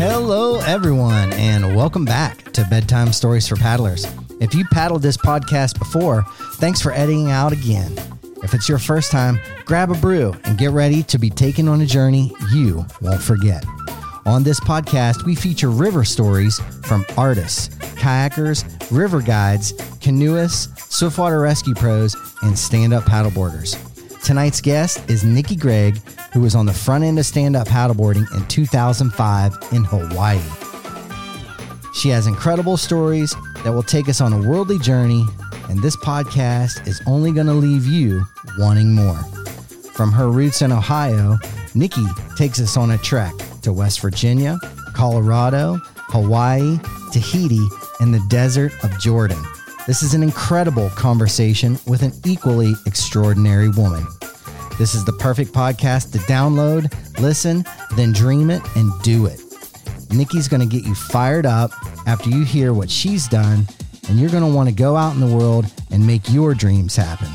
Hello, everyone, and welcome back to Bedtime Stories for Paddlers. If you paddled this podcast before, thanks for eddying out again. If it's your first time, grab a brew and get ready to be taken on a journey you won't forget. On this podcast, we feature river stories from artists, kayakers, river guides, canoeists, swiftwater rescue pros, and stand up paddleboarders. Tonight's guest is Nikki Gregg, who was on the front end of stand up paddleboarding in 2005 in Hawaii. She has incredible stories that will take us on a worldly journey, and this podcast is only going to leave you wanting more. From her roots in Ohio, Nikki takes us on a trek to West Virginia, Colorado, Hawaii, Tahiti, and the desert of Jordan. This is an incredible conversation with an equally extraordinary woman. This is the perfect podcast to download, listen, then dream it and do it. Nikki's going to get you fired up after you hear what she's done, and you're going to want to go out in the world and make your dreams happen.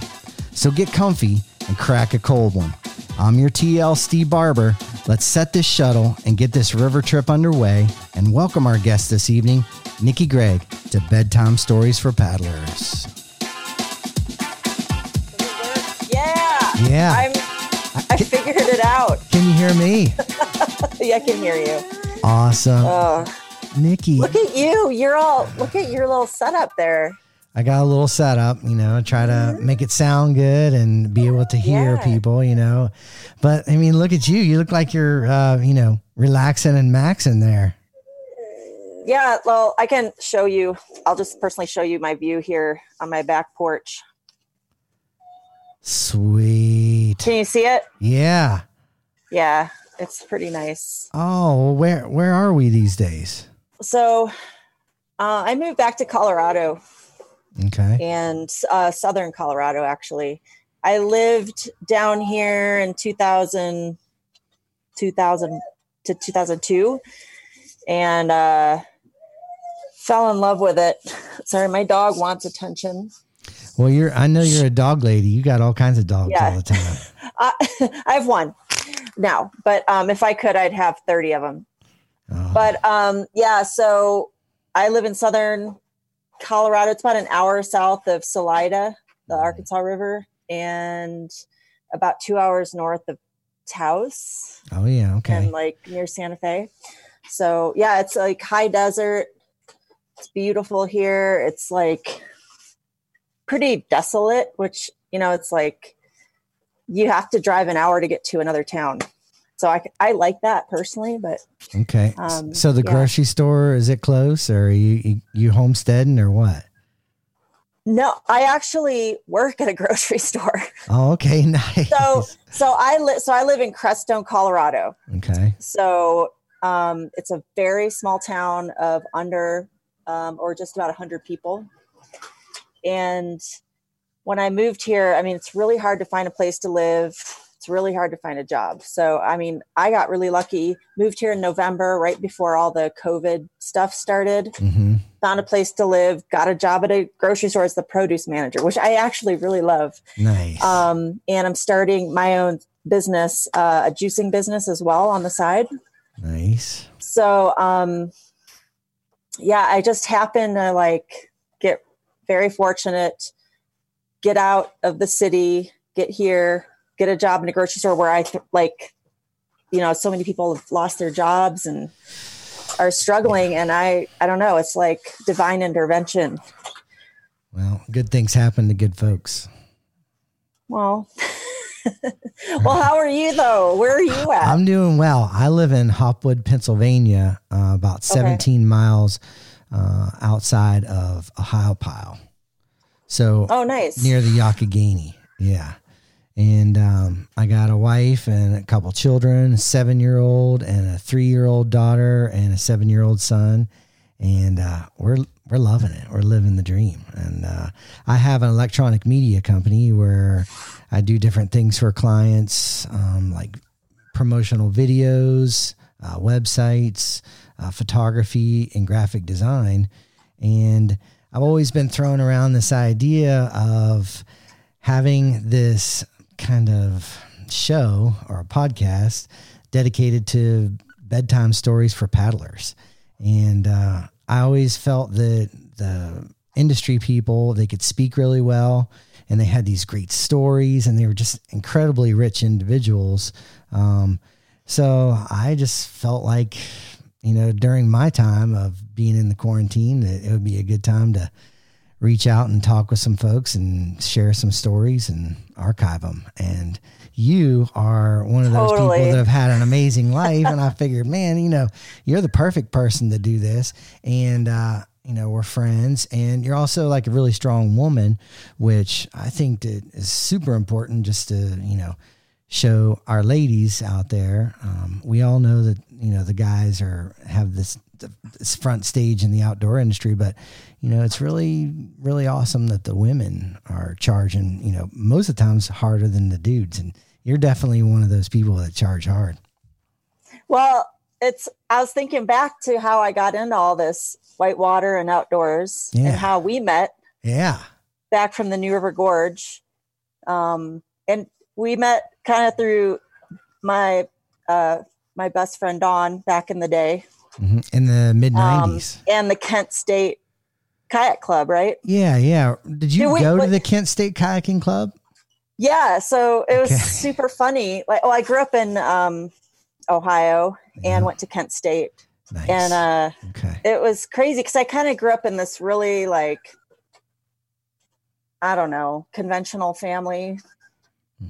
So get comfy and crack a cold one. I'm your TL Steve Barber. Let's set this shuttle and get this river trip underway and welcome our guest this evening, Nikki Gregg, to Bedtime Stories for Paddlers. Yeah. I'm I figured it out. Can you hear me? yeah, I can hear you. Awesome. Oh, Nikki, look at you. You're all look at your little setup there. I got a little setup, you know, try to make it sound good and be able to hear Yeah. people, you know. But I mean, look at you. You look like you're, uh, you know, relaxing and maxing there. Yeah, well, I can show you. I'll just personally show you my view here on my back porch. Sweet. Can you see it? Yeah. Yeah, it's pretty nice. Oh, where where are we these days? So, uh, I moved back to Colorado Okay. and uh, southern Colorado, actually. I lived down here in 2000, 2000 to 2002 and uh, fell in love with it. Sorry, my dog wants attention. Well, you're. I know you're a dog lady. You got all kinds of dogs Yeah. all the time. Uh, I have one now, but um, if I could, I'd have 30 of them. Oh, But um, yeah, so I live in southern Colorado. It's about an hour south of Salida, the Arkansas River, and about two hours north of Taos oh yeah. Okay. and like near Santa Fe. So yeah, it's like high desert. It's beautiful here. It's like pretty desolate, which you know, it's like you have to drive an hour to get to another town. So I, I like that personally, but Okay. um, so the yeah. grocery store is it close, or are you you, you homesteading, or what? No, I actually work at a grocery store. Oh, okay. Nice. So, so I live. So I live in Crestone, Colorado. okay. So um, it's a very small town of under um, or just about a 100 people. And when I moved here, I mean, it's really hard to find a place to live. It's really hard to find a job. So, I mean, I got really lucky. Moved here in November, right before all the COVID stuff started. Mm-hmm. Found a place to live. Got a job at a grocery store as the produce manager, which I actually really love. Nice. Um, and I'm starting my own business, uh, a juicing business as well on the side. nice. So, um, yeah, I just happened to like very fortunate, get out of the city, get here, get a job in a grocery store where I th- like, you know, so many people have lost their jobs and are struggling. And I, I don't know, it's like divine intervention. Well, good things happen to good folks. Well, well, how are you though? Where are you at? I'm doing well. I live in Hopwood, Pennsylvania, uh, about 17 miles uh, outside of Ohiopyle. So oh, nice. near the Youghiogheny. Yeah. And um, I got a wife and a couple children, a seven year old and a three year old daughter and a seven year old son. And uh, we're we're loving it. We're living the dream. And uh, I have an electronic media company where I do different things for clients, um, like promotional videos, uh, websites, uh, photography, and graphic design. And I've always been throwing around this idea of having this kind of show or a podcast dedicated to bedtime stories for paddlers. And uh, I always felt that the industry people, they could speak really well and they had these great stories and they were just incredibly rich individuals. Um, so I just felt like, you know, during my time of being in the quarantine, that it would be a good time to reach out and talk with some folks and share some stories and archive them. And you are one of those Totally. people that have had an amazing life. and I figured, man, you know, you're the perfect person to do this. And, uh, you know, we're friends and you're also like a really strong woman, which I think that is super important just to, you know, show our ladies out there. Um, we all know that, you know, the guys are, have this, this front stage in the outdoor industry, but you know, it's really, really awesome that the women are charging, you know, most of the times harder than the dudes. And you're definitely one of those people that charge hard. Well, it's I was thinking back to how I got into all this whitewater and outdoors Yeah. and how we met Yeah. back from the New River Gorge. Um, and we met kind of through my uh, my best friend Dawn back in the day hmm In the mid um, 90s. and the Kent State Kayak Club, right? yeah. Yeah. Did you Did we- go to what- the Kent State Kayaking Club? Yeah, so it was Okay. super funny. Like, oh, I grew up in um, Ohio Yeah. and went to Kent State, Nice. and uh, okay. it was crazy because I kind of grew up in this really like I don't know conventional family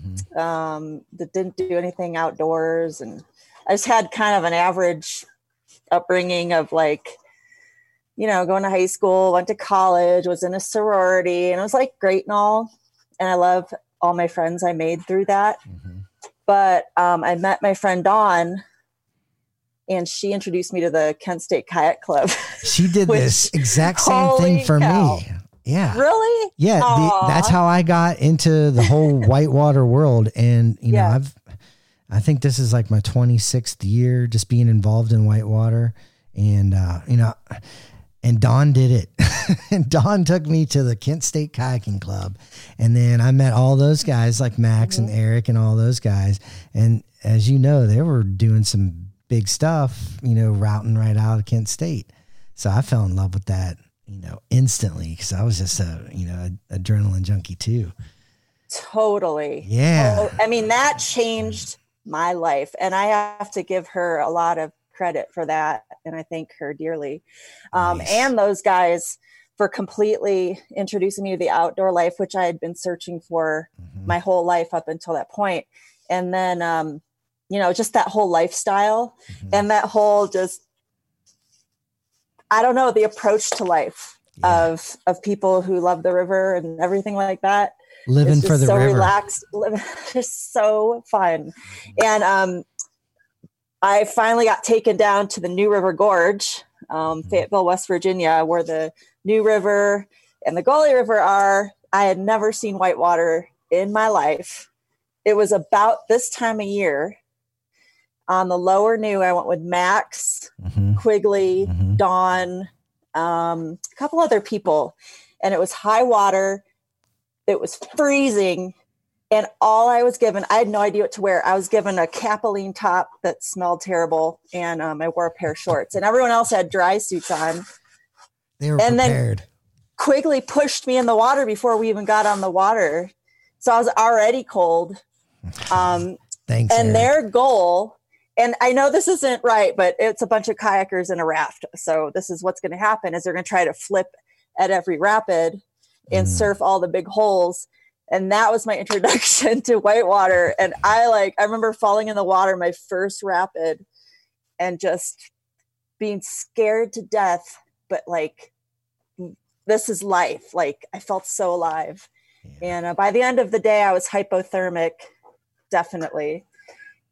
hmm um, that didn't do anything outdoors, and I just had kind of an average upbringing of like you know going to high school, went to college, was in a sorority, and it was like great and all, and I love all my friends I made through that hmm but um, I met my friend Dawn, and she introduced me to the Kent State Kayak Club. She did this exact same thing for cow. me. Yeah. really? Yeah, the, that's how I got into the whole whitewater world, and you know, I've, I think this is like my 26th year just being involved in whitewater, and uh, you know, and Dawn did it, and Dawn took me to the Kent State Kayaking Club, and then I met all those guys like Max and Eric and all those guys, and as you know, they were doing some big stuff, you know, routing right out of Kent State, so I fell in love with that you know, instantly because I was just a, you know, a, adrenaline junkie too. Totally. Yeah. Oh, I mean, that changed my life, and I have to give her a lot of credit for that, and I thank her dearly. Um, Nice. And those guys for completely introducing me to the outdoor life, which I had been searching for Mhm. my whole life up until that point. And then, um, you know, just that whole lifestyle Mhm. and that whole just, I don't know, the approach to life Yeah. of of people who love the river and everything like that. living for the so river. relaxed, living- just so fun. And um, I finally got taken down to the New River Gorge, um, Mhm. Fayetteville, West Virginia, where the New River and the Gauley River are. I had never seen whitewater in my life. It was about this time of year. On the lower New, I went with Max, Mhm. Quigley, Mhm. Dawn, um, a couple other people, and it was high water. It was freezing, and all I was given, I had no idea what to wear. I was given a Capilene top that smelled terrible, and um, I wore a pair of shorts, and everyone else had dry suits on. They were and then- prepared. Quigley pushed me in the water before we even got on the water, so I was already cold. Um, Thanks. and their goal and i know this isn't right but it's a bunch of kayakers in a raft. So this is what's going to happen is they're going to try to flip at every rapid and Mm. surf all the big holes. And that was my introduction to whitewater. And i like i remember falling in the water my first rapid and just being scared to death but like this is life. Like i felt so alive. Yeah. and uh, by the end of the day i was hypothermic definitely.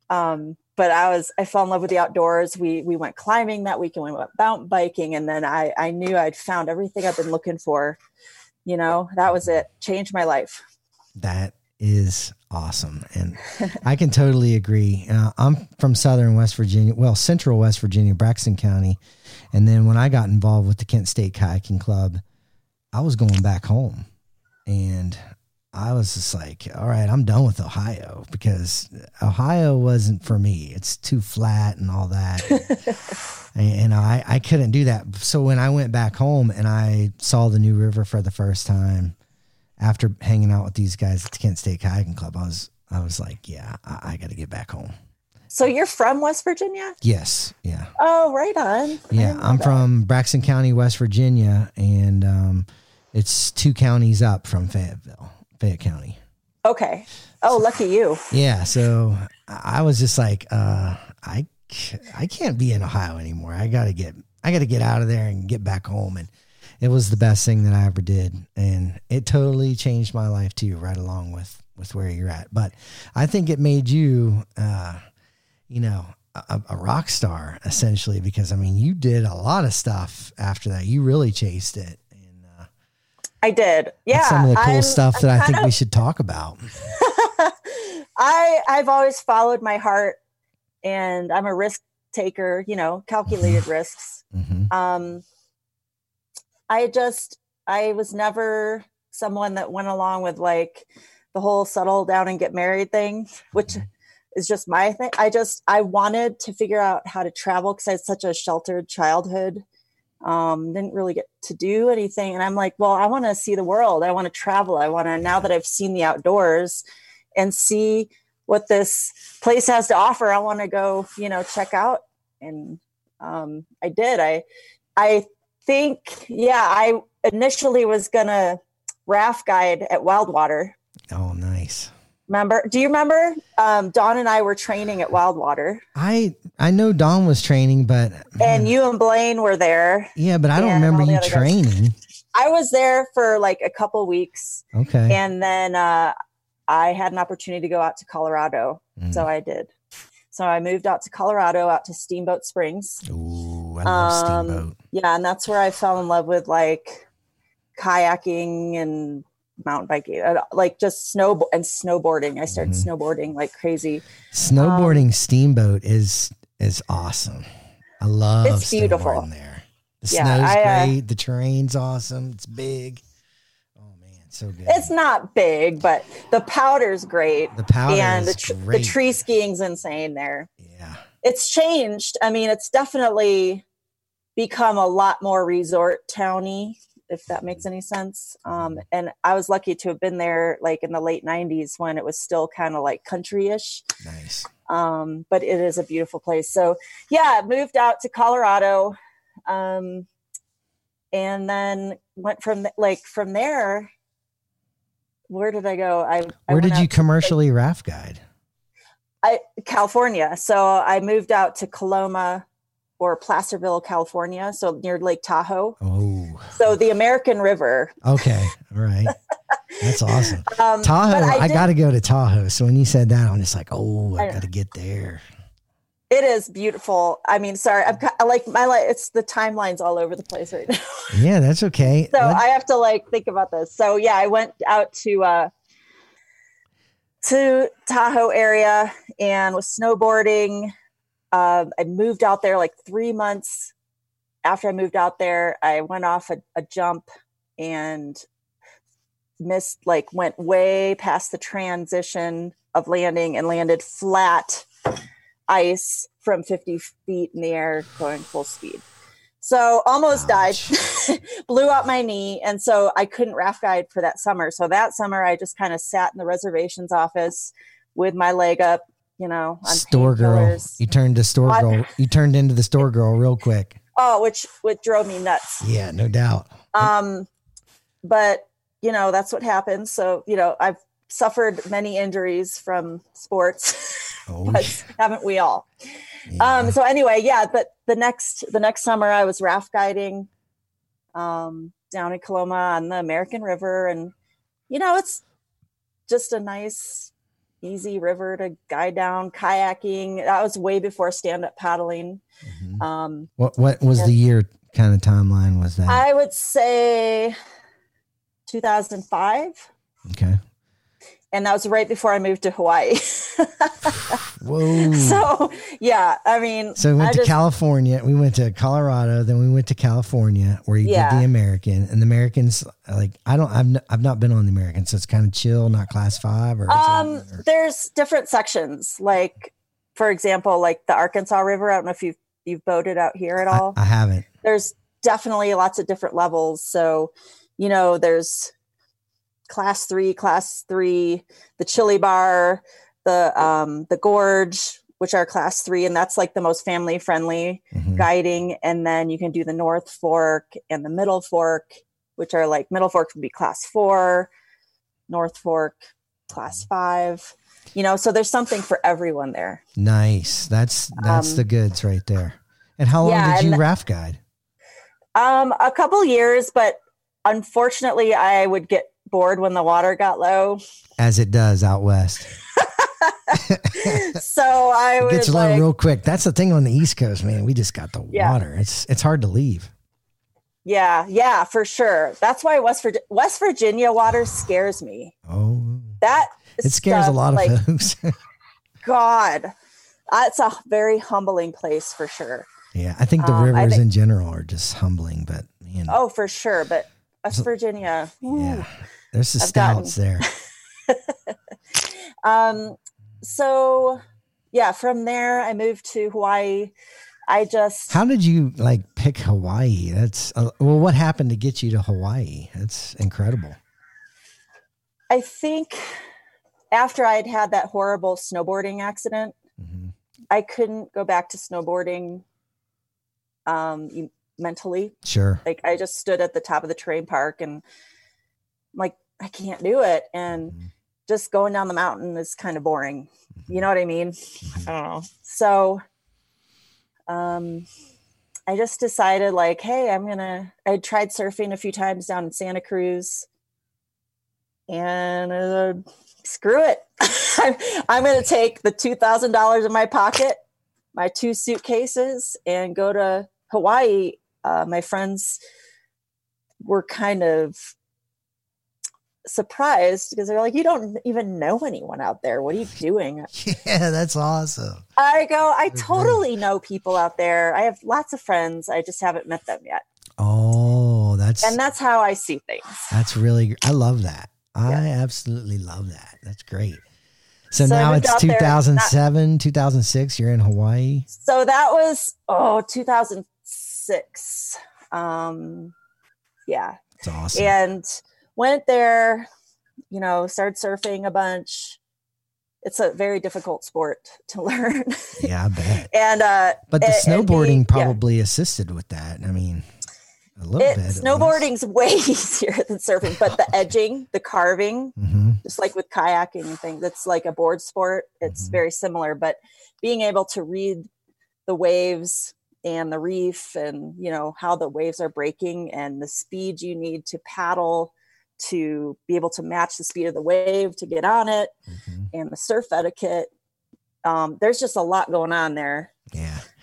Um, but i was i fell in love with the outdoors we we went climbing that week and we went mountain biking and then i i knew i'd found everything i've been looking for you know that was it changed my life That is awesome. And I can totally agree. Uh, I'm from Southern West Virginia, well, Central West Virginia, Braxton County. And then when I got involved with the Kent State Kayaking Club, I was going back home. And I was just like, all right, I'm done with Ohio because Ohio wasn't for me. It's too flat and all that. and, and I, I couldn't do that. So when I went back home and I saw the New River for the first time after hanging out with these guys at the Kent State Kayaking Club, I was, I was like, yeah, I, I got to get back home. So you're from West Virginia? Yes. Yeah. Oh, right on. Yeah. I'm that. from Braxton County, West Virginia. And, um, it's two counties up from Fayetteville. Fayette County. Okay. Oh, lucky you. Yeah. So I was just like, uh, I, I can't be in Ohio anymore. I got to get, I got to get out of there and get back home. And it was the best thing that I ever did. And it totally changed my life too, right along with, with where you're at. But I think it made you, uh, you know, a, a, rock star essentially, because I mean, you did a lot of stuff after that. You really chased it. I did. Yeah. That's some of the cool I'm, stuff that I'm think of, we should talk about. I I've always followed my heart and I'm a risk taker, you know, calculated risks. Mm-hmm. Um I just I was never someone that went along with like the whole settle down and get married thing, which mm-hmm. is just my thing. I just I wanted to figure out how to travel because I had such a sheltered childhood um, didn't really get to do anything. And I'm like, well, I want to see the world. I want to travel. I want to, now that I've seen the outdoors and see what this place has to offer, I want to go, you know, check out. And um, I did. I, I think, yeah, I initially was going to raft guide at Wildwater. Oh, nice. Remember? Do you remember? Um, Dawn and I were training at Wildwater. I I know Dawn was training, but and you and Blaine were there. Yeah, but I don't remember you training. Guys. I was there for like a couple weeks. Okay. And then uh, I had an opportunity to go out to Colorado, mm. so I did. So I moved out to Colorado, out to Steamboat Springs. Ooh, I love um, Steamboat. Yeah, and that's where I fell in love with like kayaking and mountain biking, uh, like just snow and snowboarding. I started mm-hmm. snowboarding like crazy. Snowboarding um, steamboat is is awesome. I love it's beautiful there. The yeah, snow's I, uh. The terrain's awesome. It's big. Oh man, so good. It's not big, but the powder's great. The powder and the, tr- the tree skiing's insane there. Yeah, it's changed. I mean, it's definitely become a lot more resort towny if that makes any sense. Um, and I was lucky to have been there like in the late 90s when it was still kind of like country ish. Nice. Um, but it is a beautiful place. So, yeah, moved out to Colorado. Um, and then went from like from there. Where did I go? I, I where did you commercially to, raft guide? I California. So I moved out to Coloma, or Placerville, California, so near Lake Tahoe. Oh. So the American River. Okay. All right. That's awesome. Um, Tahoe, I, I got to go to Tahoe. So when you said that, I'm just like, oh, I, I got to get there. It is beautiful. I mean, sorry, I'm I like my life. It's the timelines all over the place right now. yeah, that's okay. So I have to like think about this. So yeah, I went out to uh to Tahoe area and was snowboarding uh, I moved out there like three months after I moved out there. I went off a, a jump and missed, like, went way past the transition of landing and landed flat ice from 50 feet in the air going full speed. So almost Ouch. died, blew out my knee. And so I couldn't raft guide for that summer. So that summer I just kind of sat in the reservations office with my leg up, you know, store girl. You turned to store girl. You turned into the store girl real quick. Oh, which which drove me nuts. Yeah, no doubt. Um, but you know that's what happens. So you know I've suffered many injuries from sports, oh. but haven't we all? Yeah. Um, so anyway, yeah. But the next the next summer I was raft guiding, um, down in Coloma on the American River, and you know it's just a nice easy river to guide down, kayaking. That was way before stand up paddling. Mm-hmm. Um, what what was the year kind of timeline was that? I would say 2005. Okay. And that was right before I moved to Hawaii. Whoa. so yeah, I mean, So we went I to just- California. We went to Colorado. Then we went to California, where you Yeah. did the American. And the Americans, like I don't, I've, n- I've not been on the American, so it's kind of chill, not class five or. Um, or- there's different sections. Like, for example, like the Arkansas River. I don't know if you've you've boated out here at all. I haven't. there's definitely lots of different levels. So, you know, there's class three, class three, the chili bar, the um, the gorge, which are class three, and that's like the most family friendly Mhm. guiding. And then you can do the North Fork and the Middle Fork, which are like Middle Fork would be class four, North Fork class five. You know, so there's something for everyone there. Nice. That's that's Um, the goods right there. And how long yeah, did you and- raft guide? Um, a couple years, but unfortunately, I would get bored when the water got low. As it does out west. so I was gets low like, real quick. That's the thing on the East Coast, man. We just got the Yeah. water. It's it's hard to leave. yeah, yeah, for sure. That's why West Virginia, West Virginia water scares me. Oh, That it scares a lot of like folks. God. That's a very humbling place for sure. yeah, I think the Um, rivers think- in general are just humbling, but man, Oh, for sure. But West Virginia, ooh. yeah, there's the I've gotten- there. Um, so yeah, from there I moved to Hawaii. I just How did you like pick Hawaii? That's uh, well, what happened to get you to Hawaii? That's incredible. I think after I'd had that horrible snowboarding accident, hmm I couldn't go back to snowboarding um mentally. Sure. Like I just stood at the top of the terrain park and I'm like I can't do it and Mhm. just going down the mountain is kind of boring. You know what I mean? Mhm. I don't know. So um I just decided like, hey, I'm gonna I tried surfing a few times down in Santa Cruz and uh, screw it. I'm, I'm gonna take the two thousand dollars in my pocket, my two suitcases, and go to Hawaii. Uh, my friends were kind of surprised because they're like, "You don't even know anyone out there. What are you doing?" Yeah, that's awesome. I go, I totally know people out there. I have lots of friends. I just haven't met them yet. Oh, that's And that's how I see things. that's really. I love that. I Yeah. absolutely love that. That's great. So, So now it's out there, not- 2007, 2006. You're in Hawaii. So that was, oh, 2006. Um, yeah. It's awesome. And went there, you know, started surfing a bunch. It's a very difficult sport to learn. Yeah, I bet. and uh, But the and- and snowboarding yeah. probably assisted with that. I mean, a little it, bit. snowboarding's way easier than surfing, but the edging, the carving, Mhm. just like with kayaking and things that's like a board sport it's Mhm. very similar but being able to read the waves and the reef and you know how the waves are breaking and the speed you need to paddle to be able to match the speed of the wave to get on it Mhm. and the surf etiquette um, there's just a lot going on there.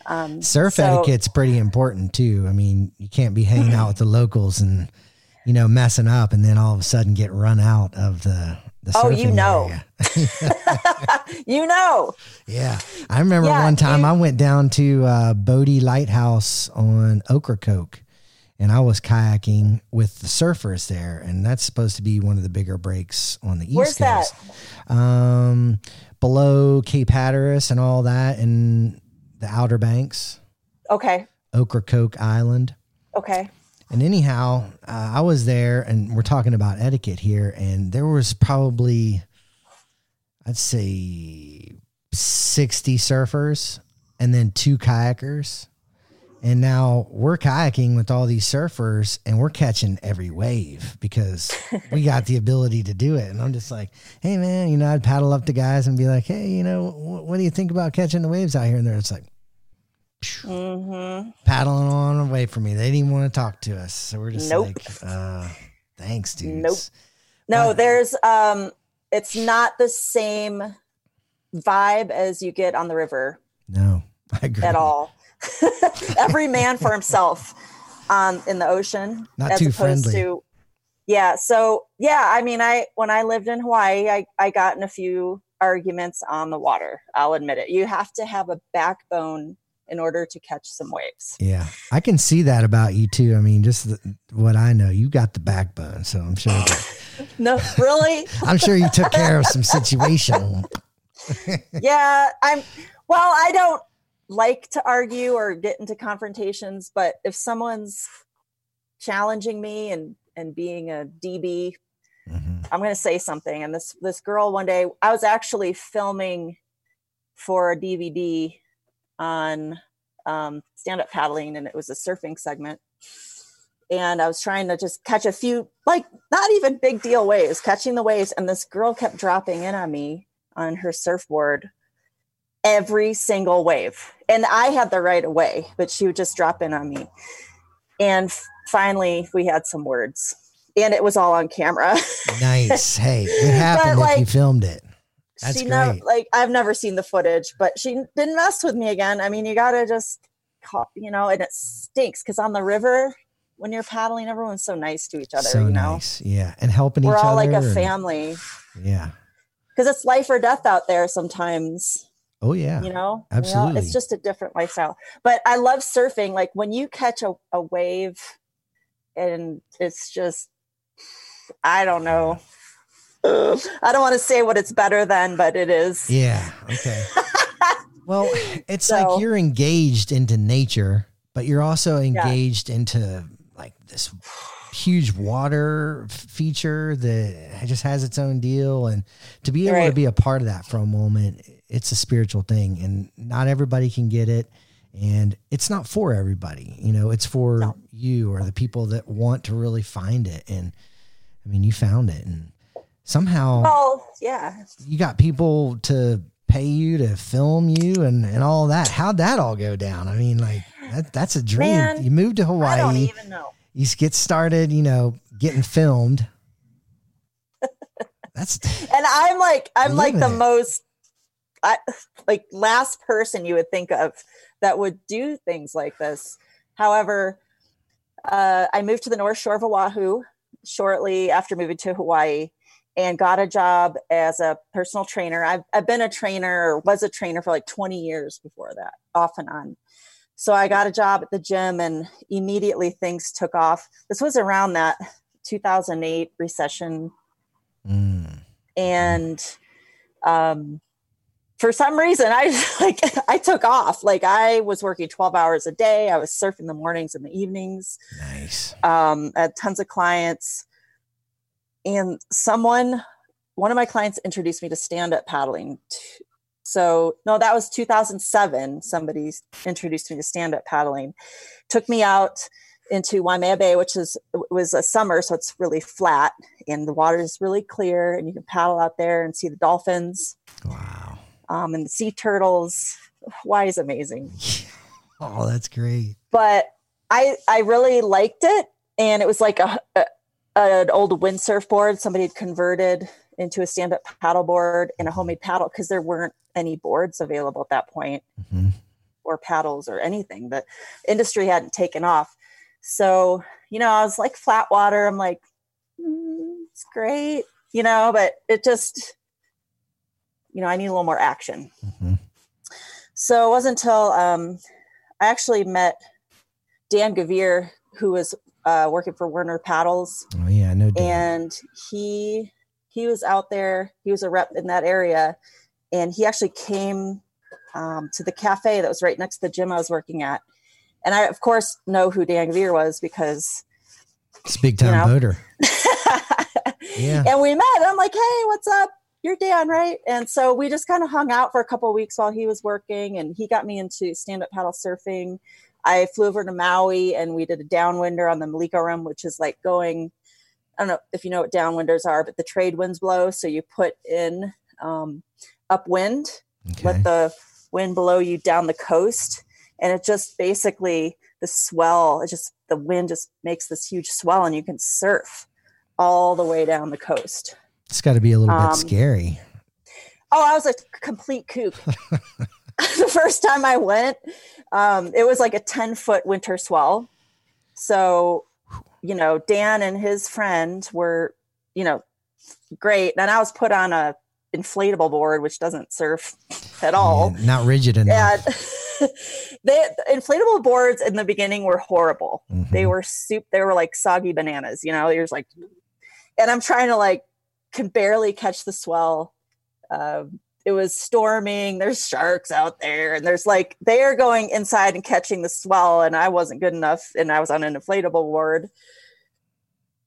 Um, Surf so- etiquette's pretty important too. I mean, you can't be hanging out with the locals and you know messing up, and then all of a sudden get run out of the the. Oh, you know. area. you know yeah, I remember Yeah, one time you- I went down to uh, Bodie Lighthouse on Ocracoke, and I was kayaking with the surfers there, and that's supposed to be one of the bigger breaks on the east where's that coast. Um, below Cape Hatteras and all that, and the Outer Banks. okay Ocracoke Island. okay And anyhow, uh, I was there, and we're talking about etiquette here, and there was probably, I'd say, sixty surfers, and then two kayakers. And now we're kayaking with all these surfers, and we're catching every wave because we got the ability to do it. And I'm just like, hey man, you know, I'd paddle up to guys and be like, hey, you know, wh- what do you think about catching the waves out here? And they're just like hmm paddling on away from me. They didn't even want to talk to us. So we're just Nope. like, uh, thanks, dude. Nope. No, there's um it's not the same vibe as you get on the river No, I agree. at all. Every man for himself um in the ocean Not as too opposed friendly. to Yeah, so yeah, I mean I when I lived in Hawaii, I I got in a few arguments on the water. I'll admit it. You have to have a backbone in order to catch some waves. Yeah, I can see that about you too. I mean, just the, what I know, you got the backbone, so I'm sure. That, no, really. I'm sure you took care of some situation. yeah, I'm. Well, I don't like to argue or get into confrontations, but if someone's challenging me and and being a DB, mm-hmm. I'm going to say something. And this this girl one day, I was actually filming for a DVD on um, stand up paddling, and it was a surfing segment. And I was trying to just catch a few, like not even big deal waves, catching the waves. And this girl kept dropping in on me on her surfboard every single wave. And I had the right of way, but she would just drop in on me. And finally, we had some words, and it was all on camera. nice. Hey, it happened but, like, if you filmed it. That's she. Never, like I've never seen the footage, but she didn't mess with me again. I mean, you gotta just, you know, and it stinks because on the river when you're paddling, everyone's so nice to each other. So you know, nice. yeah, and helping We're all like a and, family. Yeah, because it's life or death out there sometimes. Oh yeah. You know, absolutely. You know, it's just a different lifestyle. But I love surfing. Like when you catch a, a wave and it's just I don't know. I don't want to say what it's better than, but it is. Yeah. Okay. well, it's so, like you're engaged into nature, but you're also engaged yeah. into like this huge water feature that just has its own deal. And to be able right. to be a part of that for a moment, it's a spiritual thing, and not everybody can get it. And it's not for everybody, you know, it's for no. you or the people that want to really find it. And I mean, you found it, and somehow, well, yeah, you got people to pay you to film you and, and all that. How'd that all go down? I mean, like that, that's a dream. Man, you moved to Hawaii. I don't even know. You get started, you know, getting filmed. That's and I'm like I'm like the it. most I, like last person you would think of that would do things like this. However, uh, I moved to the North Shore of Oahu shortly after moving to Hawaii and got a job as a personal trainer. I've, I've been a trainer or was a trainer for like 20 years before that, off and on. So I got a job at the gym and immediately things took off. This was around that 2008 recession. Mm. And um, for some reason I like I took off. Like I was working 12 hours a day. I was surfing the mornings and the evenings. Nice. Um, I had tons of clients. And someone, one of my clients introduced me to stand-up paddling. So no, that was 2007. Somebody introduced me to stand-up paddling. Took me out into Waimea Bay, which is was a summer, so it's really flat and the water is really clear, and you can paddle out there and see the dolphins. Wow um, and the sea turtles. Why is amazing. Oh, that's great. But I I really liked it, and it was like a, a an old windsurf board somebody had converted into a stand-up paddle board and a homemade paddle because there weren't any boards available at that point mm-hmm. or paddles or anything the industry hadn't taken off so you know i was like flat water i'm like mm, it's great you know but it just you know, I need a little more action. Mm-hmm. So it wasn't until um, I actually met Dan Gavere, who was uh, working for Werner Paddles. Oh yeah, know. Dan. And he he was out there. He was a rep in that area, and he actually came um, to the cafe that was right next to the gym I was working at. And I, of course, know who Dan Gavere was because it's big time you know. boater. yeah. And we met. I'm like, hey, what's up? you're Dan, right? And so we just kind of hung out for a couple weeks while he was working, and he got me into stand up paddle surfing. I flew over to Maui and we did a downwinder on the Maliko Run, which is like going. I don't know if you know what downwinders are, but the trade winds blow. So you put in um, upwind, okay. let the wind blow you down the coast, and it just basically the swell. It just the wind just makes this huge swell, and you can surf all the way down the coast. It's got to be a little um, bit scary. Oh, I was a complete kook. the first time I went, um, it was like a 10 foot winter swell. So, you know, Dan and his friend were, you know, great. And I was put on a inflatable board, which doesn't surf at all. Yeah, not rigid enough. And they inflatable boards in the beginning were horrible. Mhm. They were soup. They were like soggy bananas. You know, you're just like, and I'm trying to like can barely catch the swell. Um, it was storming. There's sharks out there, and there's like they are going inside and catching the swell, and I wasn't good enough, and I was on an inflatable board.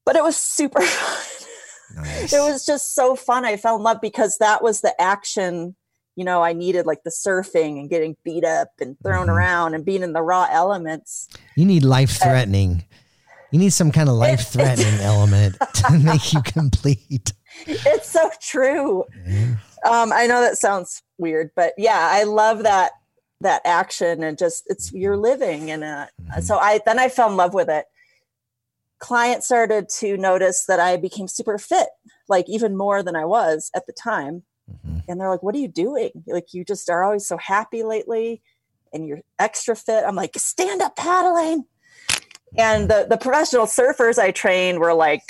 But it was super fun. Nice. It was just so fun. I fell in love because that was the action. You know, I needed like the surfing and getting beat up and thrown Mhm. around and being in the raw elements. You need life threatening. You need some kind of life threatening element to make you complete. It's so true. Yeah. Um, I know that sounds weird, but yeah, I love that that action and just it's you're living and uh, Mhm. so I then I fell in love with it. Clients started to notice that I became super fit, like even more than I was at the time. Mhm. And they're like, "What are you doing? Like you just are always so happy lately, and you're extra fit." I'm like, "Stand up paddling." And the the professional surfers I trained were like,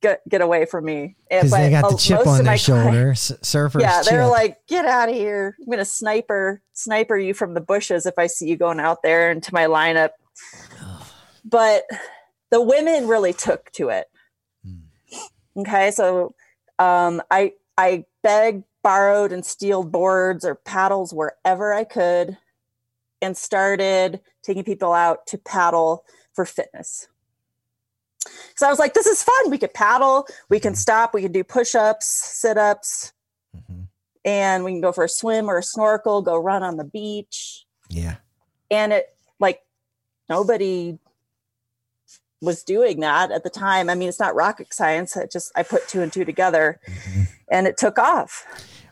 "Get get away from me!" Because they got the chip on their shoulder. clients- surfers. yeah, they're like, "Get out of here! I'm gonna sniper sniper you from the bushes if I see you going out there into my lineup." But the women really took to it. Hmm. Okay, so um, I I begged, borrowed, and stealed boards or paddles wherever I could, and started taking people out to paddle for fitness. So I was like, "This is fun. We could paddle. We can stop. We can do push-ups, sit-ups, Mhm. and we can go for a swim or a snorkel. Go run on the beach." Yeah. and it like nobody was doing that at the time i mean it's not rocket science i just i put two and two together Mhm. and it took off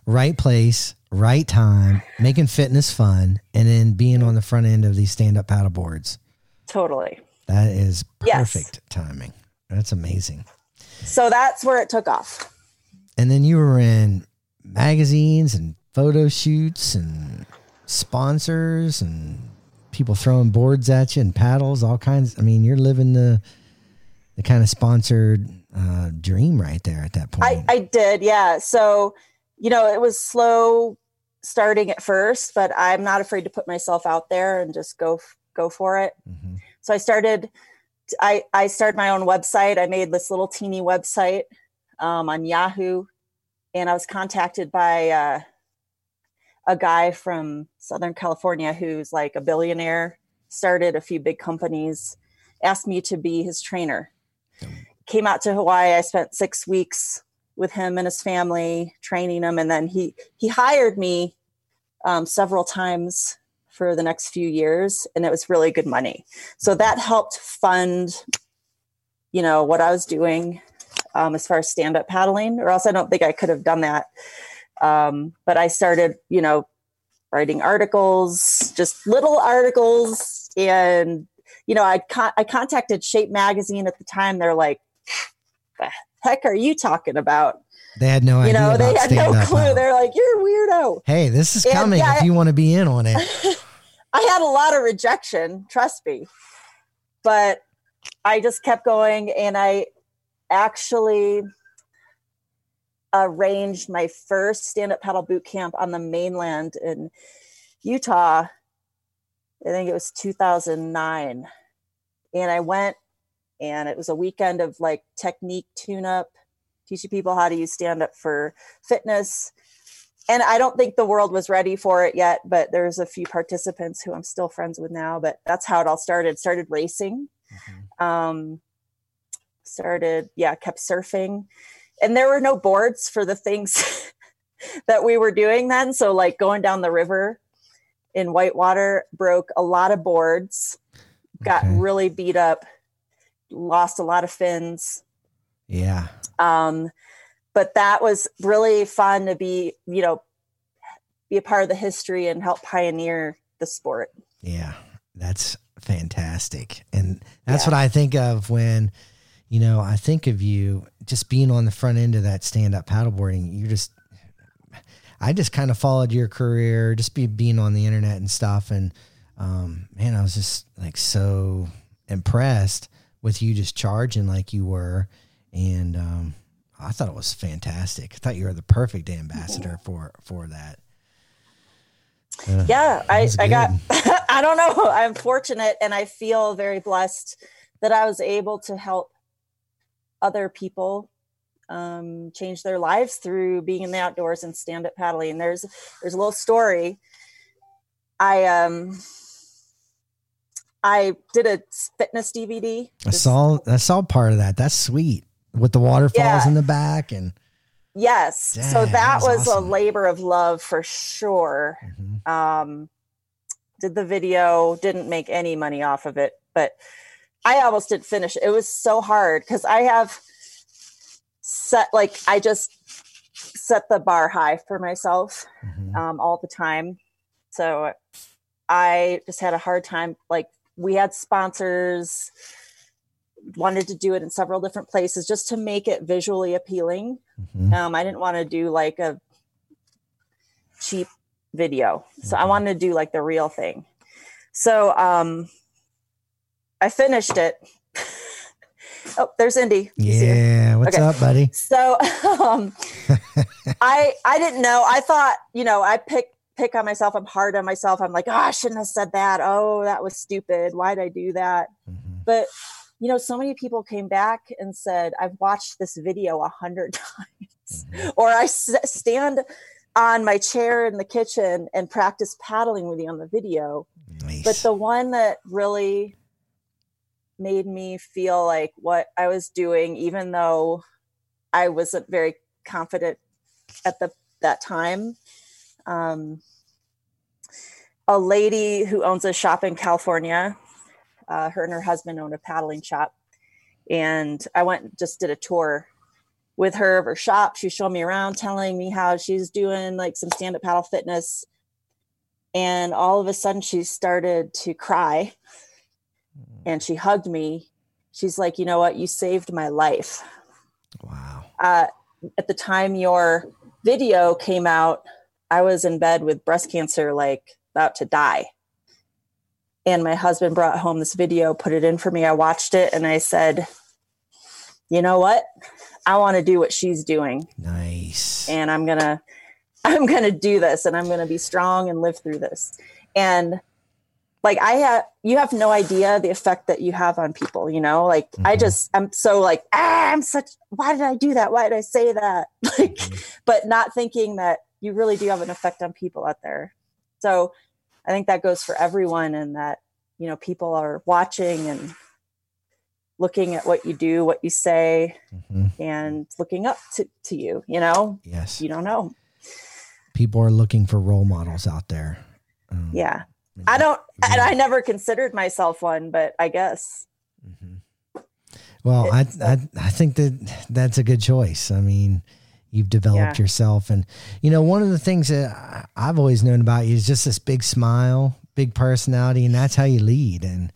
Right place, right time, making fitness fun, and then being on the front end of these stand up paddle boards. totally That is Yes. perfect timing. That's amazing. so that's where it took off And then you were in magazines and photo shoots and sponsors and people throwing boards at you and paddles, all kinds. I mean, you're living the the kind of sponsored uh, dream right there at that point. i i did yeah so you know it was slow starting at first but i'm not afraid to put myself out there and just go go for it Mhm. So i started i i started my own website. I made this little teeny website um, on yahoo. And i was contacted by uh, a guy from southern california who's like a billionaire started a few big companies asked me to be his trainer. Came out to hawaii. I spent six weeks with him and his family training him. And then he he hired me um, several times for the next few years and it was really good money. So that helped fund you know what i was doing um, as far as stand-up paddling or else i don't think i could have done that. Um, but i started you know writing articles just little articles and you know i con- i contacted shape magazine at the time. They're like the heck are you talking about? They had no you idea. know they had no clue. they're like you're a weirdo. Hey, this is And, coming yeah, if you want to be in on it. I had a lot of rejection, trust me. But I just kept going and I actually arranged my first stand up paddle boot camp on the mainland in Utah. I think it was 2009. And I went and it was a weekend of like technique tune up, teaching people how to use stand up for fitness and I don't think the world was ready for it yet, but there's a few participants who I'm still friends with now. But that's how it all started. Started racing, Mhm. um, started yeah, kept surfing, and there were no boards for the things that we were doing then. So like going down the river in Whitewater broke a lot of boards, got Okay. really beat up, lost a lot of fins. Yeah. Um, but that was really fun to be, you know, be a part of the history and help pioneer the sport. Yeah, that's fantastic. And that's Yeah. what I think of when, you know, I think of you just being on the front end of that stand up paddleboarding. You're just, I just kind of followed your career, just be being on the internet and stuff. And um, man, I was just like so impressed with you just charging like you were. And um, I thought it was fantastic. I thought you were the perfect ambassador for for that. Uh, yeah, I, I got, I don't know. I'm fortunate and I feel very blessed that I was able to help other people um, change their lives through being in the outdoors and stand up paddling. There's, there's a little story. I, um, I did a fitness DVD. I saw, I saw part of that. That's sweet with the waterfalls yeah. in the back and Yes. Dang, so that, that was, awesome. a labor of love for sure. Mm-hmm. Um, did the video, didn't make any money off of it, but I almost didn't finish. It was so hard because I have set, like, I just set the bar high for myself mm-hmm. um, all the time. So I just had a hard time. Like, we had sponsors wanted to do it in several different places just to make it visually appealing. Mm-hmm. Um, I didn't want to do like a cheap video. So I mm-hmm. wanted to do like the real thing. So um, I finished it. oh, there's Indy. Yeah, what's okay. up, buddy? So um, I I didn't know. I thought, you know, I pick pick on myself. I'm hard on myself. I'm like, oh, I shouldn't have said that. Oh, that was stupid. Why did I do that? Mm-hmm. But you know, so many people came back and said, I've watched this video a hundred times, mm-hmm. or I s- stand on my chair in the kitchen and practice paddling with you on the video. Nice. But the one that really made me feel like what I was doing, even though I wasn't very confident at the that time. Um, a lady who owns a shop in California uh, her and her husband own a paddling shop. And I went just did a tour with her of her shop. She showed me around, telling me how she's doing like some stand up paddle fitness. And all of a sudden, she started to cry and she hugged me. She's like, You know what? You saved my life. Wow. Uh, at the time your video came out, I was in bed with breast cancer, like about to die and my husband brought home this video put it in for me. I watched it and i said you know what? I want to do what she's doing. Nice. And i'm gonna i'm gonna do this and i'm gonna be strong and live through this. And like i have you have no idea the effect that you have on people you know? Like mm-hmm. i just i'm so like ah, i'm such why did i do that? Why did i say that? Like mm-hmm. but not thinking that you really do have an effect on people out there. So I think that goes for everyone and that, you know, people are watching and looking at what you do, what you say, mm-hmm. and looking up to, to you, you know? Yes. You don't know. People are looking for role models out there. Um, yeah. I don't, yeah. and I never considered myself one, but I guess. Mm-hmm. Well, I, I, I think that that's a good choice. I mean, you've developed yeah. yourself and you know one of the things that i've always known about you is just this big smile big personality and that's how you lead and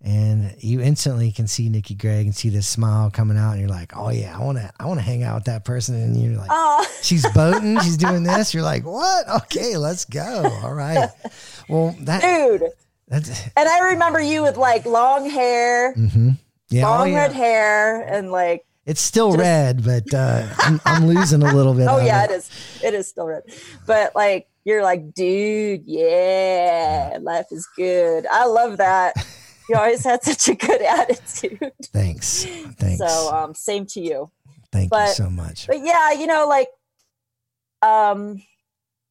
and you instantly can see nikki gregg and see this smile coming out and you're like oh yeah i want to i want to hang out with that person and you're like oh. she's boating she's doing this you're like what okay let's go all right well that dude that's, and i remember you with like long hair mm-hmm. yeah, oh, long oh, yeah. red hair and like it's still Just, red, but uh, I'm, I'm, losing a little bit. oh yeah, it. it is. It is still red, but like you're like, dude, yeah, life is good. I love that. You always had such a good attitude. Thanks. Thanks. So um, same to you. Thank but, you so much. But yeah, you know, like um,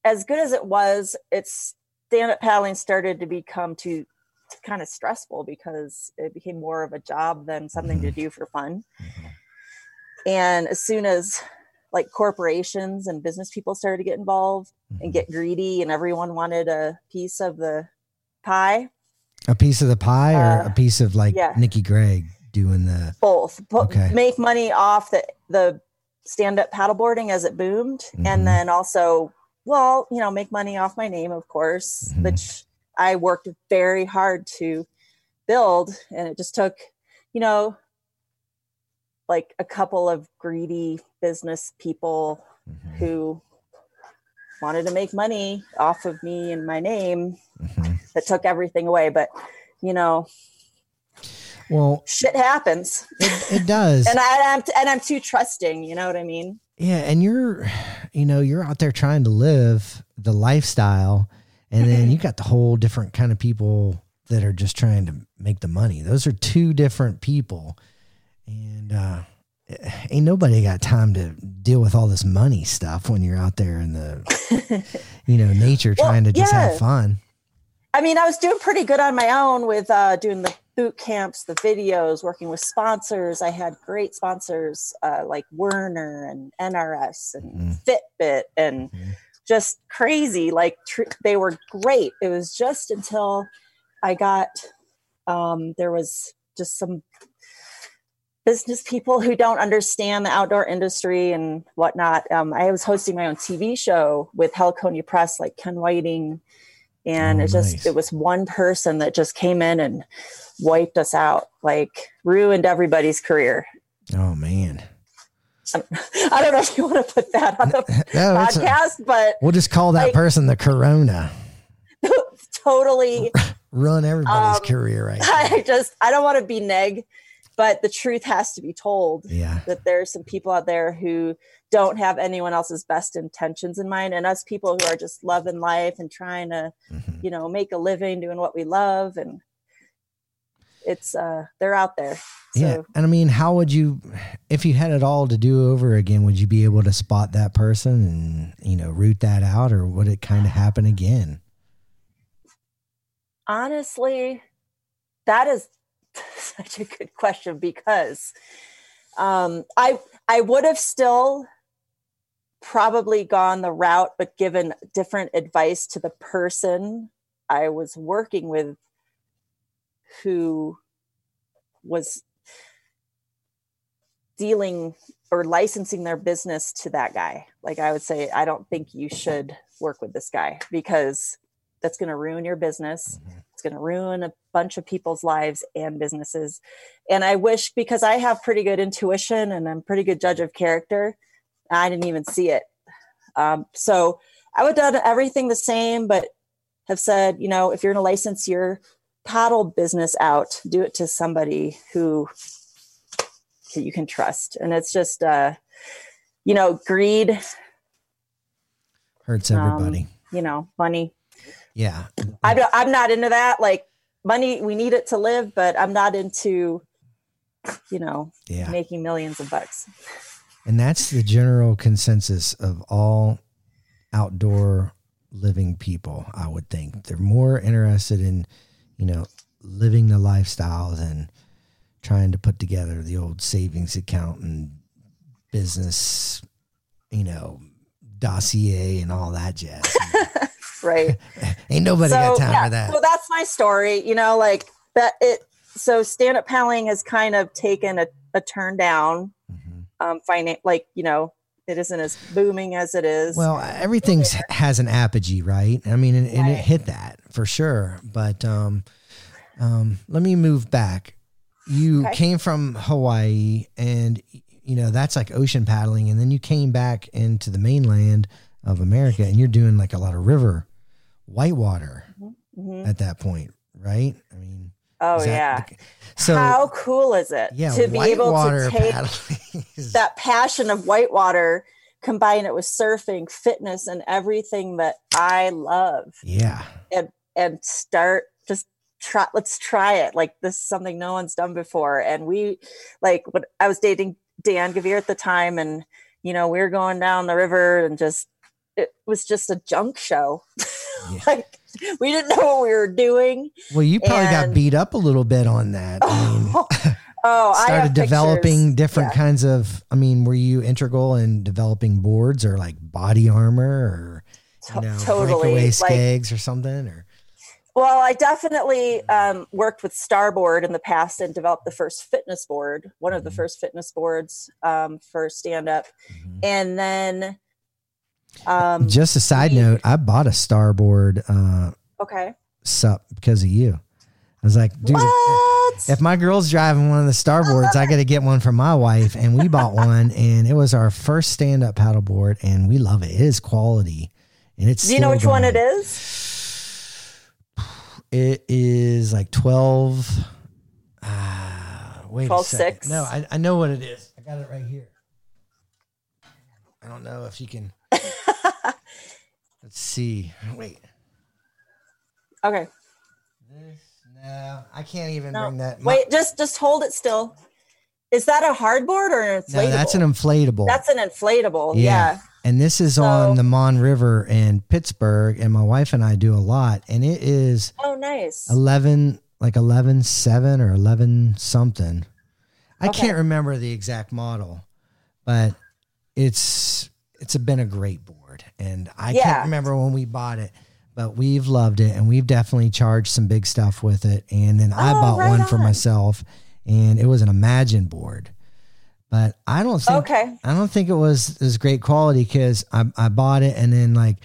as good as it was, it's stand up paddling started to become too kind of stressful because it became more of a job than something mm-hmm. to do for fun. Mm-hmm and as soon as like corporations and business people started to get involved mm-hmm. and get greedy and everyone wanted a piece of the pie a piece of the pie or uh, a piece of like yeah. nikki gregg doing the both okay. make money off the the stand-up paddleboarding as it boomed mm-hmm. and then also well you know make money off my name of course mm-hmm. which i worked very hard to build and it just took you know like a couple of greedy business people mm-hmm. who wanted to make money off of me and my name mm-hmm. that took everything away but you know Well, shit happens. It, it does. and I, I'm and I'm too trusting. You know what I mean? Yeah, and you're, you know, you're out there trying to live the lifestyle, and then you got the whole different kind of people that are just trying to make the money. Those are two different people, and uh, ain't nobody got time to deal with all this money stuff when you're out there in the, you know, nature Well, trying to just yeah. have fun. I mean, I was doing pretty good on my own with uh, doing the boot camps, the videos, working with sponsors. I had great sponsors uh, like Werner and NRS and Mhm. Fitbit and Mhm. just crazy. Like tr- they were great. It was just until I got um, there was just some business people who don't understand the outdoor industry and whatnot. Um, I was hosting my own TV show with Heliconia Press, like Ken Whiting, and Oh, it just nice. it was one person that just came in and wiped us out, like ruined everybody's career. Oh man, I don't know if you want to put that on the No, it's a- podcast, but we'll just call that Like- person the Corona. totally. Run everybody's Um, career right. I just I don't want to be neg, but the truth has to be told. Yeah, that there's some people out there who don't have anyone else's best intentions in mind and us people who are just loving life and trying to Mhm. you know make a living doing what we love and it's uh they're out there so yeah. And I mean, how would you, if you had it all to do over again, would you be able to spot that person and you know root that out, or would it kind of happen again? honestly that is such a good question because um i i would have still probably gone the route but given different advice to the person i was working with who was dealing or licensing their business to that guy like i would say i don't think you should work with this guy because that's going to ruin your business Mhm. It's going to ruin a bunch of people's lives and businesses. And i wish because i have pretty good intuition and i'm pretty good judge of character i didn't even see it. Um, so i would have done everything the same but have said you know if you're going to license your paddle business out do it to somebody who that you can trust. And it's just uh you know greed Hurts Um, everybody. you know money yeah, I don't, I'm not into that. Like money, we need it to live, but I'm not into, you know, yeah. making millions of bucks. And that's the general consensus of all outdoor living people, I would think. They're more interested in, you know, living the lifestyle than trying to put together the old savings account and business, you know, dossier and all that jazz. Right. Ain't nobody got time for that. So that's my story. You know, like that it, so stand up paddling has kind of taken a, a turn down, Mhm. um, finan- like, you know, it isn't as booming as it is. Well, everything has an apogee, right? I mean, and, and it hit that for sure. But um, um, let me move back. You Okay. came from Hawaii, and you know that's like ocean paddling, and then you came back into the mainland of America, and you're doing like a lot of river whitewater Mhm. at that point, right? I mean, oh that yeah. so How cool is it yeah, to be able to take that passion of whitewater, combine it with surfing, fitness, and everything that I love, yeah, and start just try. Let's try it. Like this is something no one's done before. And we, like, when I was dating Dan Gavere at the time, and you know, we were going down the river and just it was just a junk show. Yeah. like we didn't know what we were doing. well, you probably got beat up a little bit on that. I mean, oh, I started developing pictures. different Yeah. kinds of i mean were you integral in developing boards or like body armor or you know totally. breakaway Like, skags or something or Well, I definitely um, worked with Starboard in the past and developed the first fitness board, one of the Mhm. first fitness boards um, for stand up. Mhm. And then, um, just a side we- note i bought a starboard uh okay. sup because of you i was like dude what? if my girl's driving one of the starboards i gotta get one for my wife and we bought one and it was our first stand-up paddleboard and we love it it is quality and it's Do you know which one it going. is? It is like 12. Uh, wait 12 a second. 6. No, I, I know what it is. I got it right here. I don't know if you can. Let's see. Wait. Okay. This, no, I can't even No. bring that. my- Wait, just just hold it still. Is that a hardboard or an inflatable? no, that's an inflatable. That's an inflatable. Yeah. Yeah. and this is So- on the Mon River in Pittsburgh, and my wife and I do a lot, and it is Oh, nice. 11 like 11 7 or 11 something i Okay. can't remember the exact model but it's it's been a great board and i Yeah. can't remember when we bought it but we've loved it and we've definitely charged some big stuff with it and then i Oh, bought right one for myself and it was an imagine board but i don't think Okay. I don't think it was as great quality because I, I bought it and then like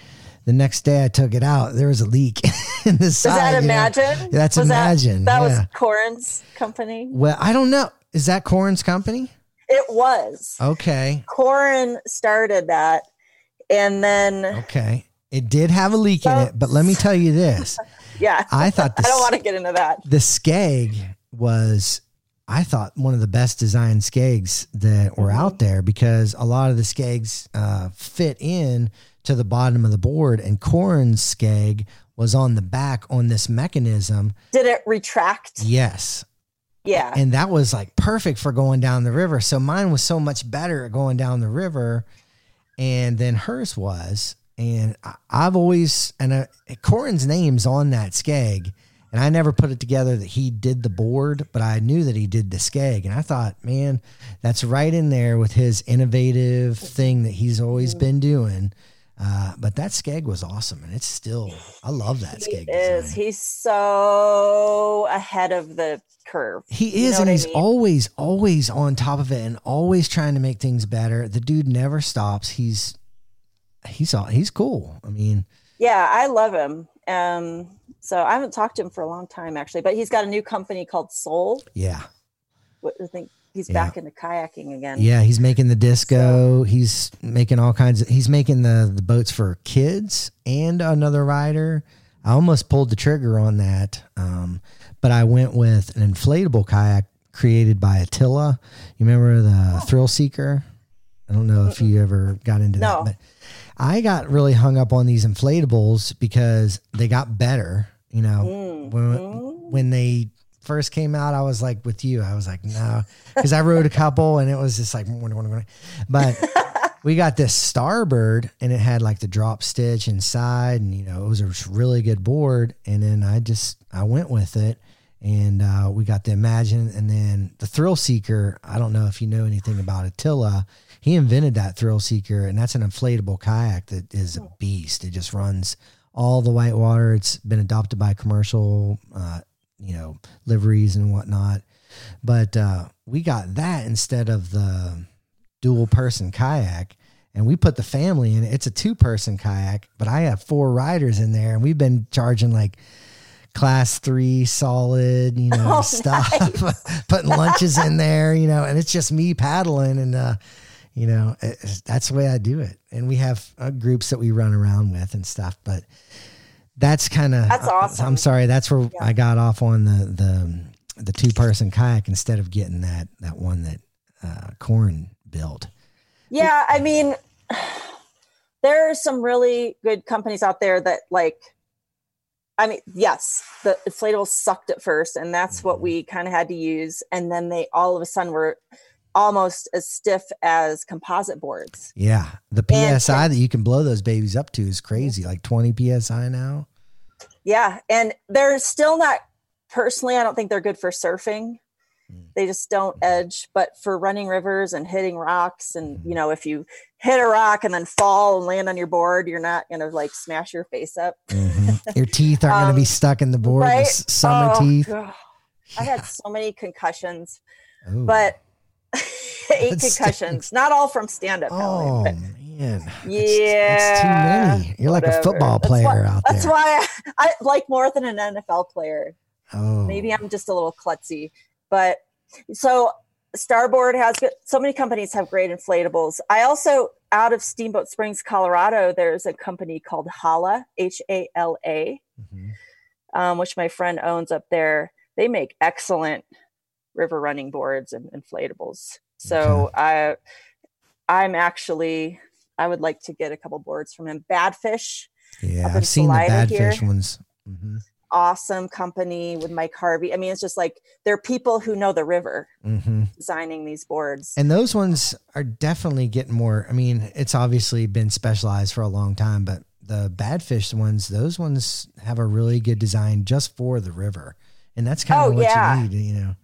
the next day I took it out. There was a leak in the Is side. that you know? Imagine? That's Was Imagine. That, that yeah. was Corran's company. well, I don't know. Is that Corran's company? It was. Okay. Corran started that. And then, Okay. It did have a leak in it, but let me tell you this. yeah, I thought the I don't want to get into that. the Skeg was I thought one of the best designed Skegs that were Mm-hmm. out there because a lot of the Skegs uh, fit in to the bottom of the board, and Corran's Skeg was on the back on this mechanism. Did it retract? Yes, Yeah. and that was like perfect for going down the river. So mine was so much better at going down the river, and then hers was. And I- I've always and uh, Corran's name's on that skeg, and I never put it together that he did the board, but I knew that he did the skeg, and I thought, man, that's right in there with his innovative thing that he's always been doing. Uh, but that skeg was awesome, and it's still I love that he skeg. is. design. He's so ahead of the curve. He You is, know and what I he's mean? always, always on top of it, and always trying to make things better. The dude never stops. He's, he's, all, he's cool. I mean, Yeah, I love him. Um, so I haven't talked to him for a long time actually, but he's got a new company called Soul. yeah, What I think he's Yeah. back into kayaking again. yeah. He's making the disco. He's making all kinds of. He's making the the boats for kids and another rider. I almost pulled the trigger on that, um, but I went with an inflatable kayak created by Attila. You remember the Thrill Seeker? I don't know if you ever got into No. that, but I got really hung up on these inflatables because they got better. You know, Mm. when Mm. when they first came out, I was like with you. I was like, no, because I rode a couple and it was just like, but we got this Starboard and it had like the drop stitch inside, and you know, it was a really good board. And then I just I went with it. And uh, we got the Imagine, and then the Thrill Seeker. I don't know if you know anything about Attila. He invented that Thrill Seeker, and that's an inflatable kayak that is a beast. It just runs all the white water. It's been adopted by commercial, uh, you know, liveries and whatnot. But uh, we got that instead of the dual person kayak, and we put the family in it. It's a two person kayak, but I have four riders in there, and we've been charging like class three solid, you know, Oh, stuff, putting lunches in there, you know, and it's just me paddling and, uh, you know, it- that's the way I do it. And we have uh, groups that we run around with and stuff, but that's kind of, That's awesome. I'm sorry. That's where Yeah. I got off on the, the, the two person kayak instead of getting that, that one that, uh, Corran built. Yeah, I mean, there are some really good companies out there that like. I mean, yes, the inflatables sucked at first, and that's what Mhm. we kind of had to use. And then they all of a sudden were almost as stiff as composite boards. Yeah. The And- PSI that you can blow those babies up to is crazy. Like 20 PSI now. Yeah, and they're still not personally. I don't think they're good for surfing. Mm. They just don't Mhm. edge. But for running rivers and hitting rocks, and Mhm. you know, if you hit a rock and then fall and land on your board, you're not gonna like smash your face up. Mhm. Your teeth aren't going to be Um, stuck in the board. right? summer Oh, teeth. God. I had so many concussions, Ooh. but eight concussions, not all from stand up. oh man, That's- Yeah, that's too many. You're like a football player why- out there. that's why I, I like more than an NFL player. oh, maybe I'm just a little klutzy, but so Starboard has so many companies have great inflatables. I also out of Steamboat Springs, Colorado, there's a company called Hala H A L A, Mhm. um, which my friend owns up there. They make excellent river running boards and inflatables. So I I'm actually I would like to get a couple boards from him. Badfish, Yeah, I've seen the Salida bad here. fish ones. hmm awesome company with Mike Harvey. I mean, it's just like they're people who know the river hmm designing these boards. And those ones are definitely getting more. I mean, it's obviously been specialized for a long time, but the Badfish ones, those ones have a really good design just for the river. And that's kind of Oh, what yeah. you need, you know.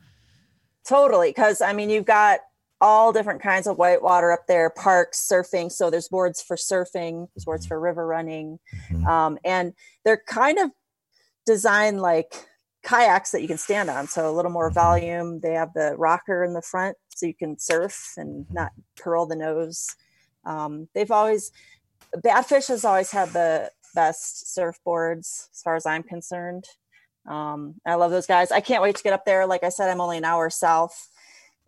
Totally. Cause I mean, you've got all different kinds of whitewater up there, parks, surfing. So there's boards for surfing, there's boards for river running. Mhm. Um, and they're kind of designed like kayaks that you can stand on. So a little more volume. They have the rocker in the front so you can surf and not curl the nose. Um, they've always, Badfish has always had the best surfboards as far as I'm concerned. Um, I love those guys. I can't wait to get up there. Like I said, I'm only an hour south.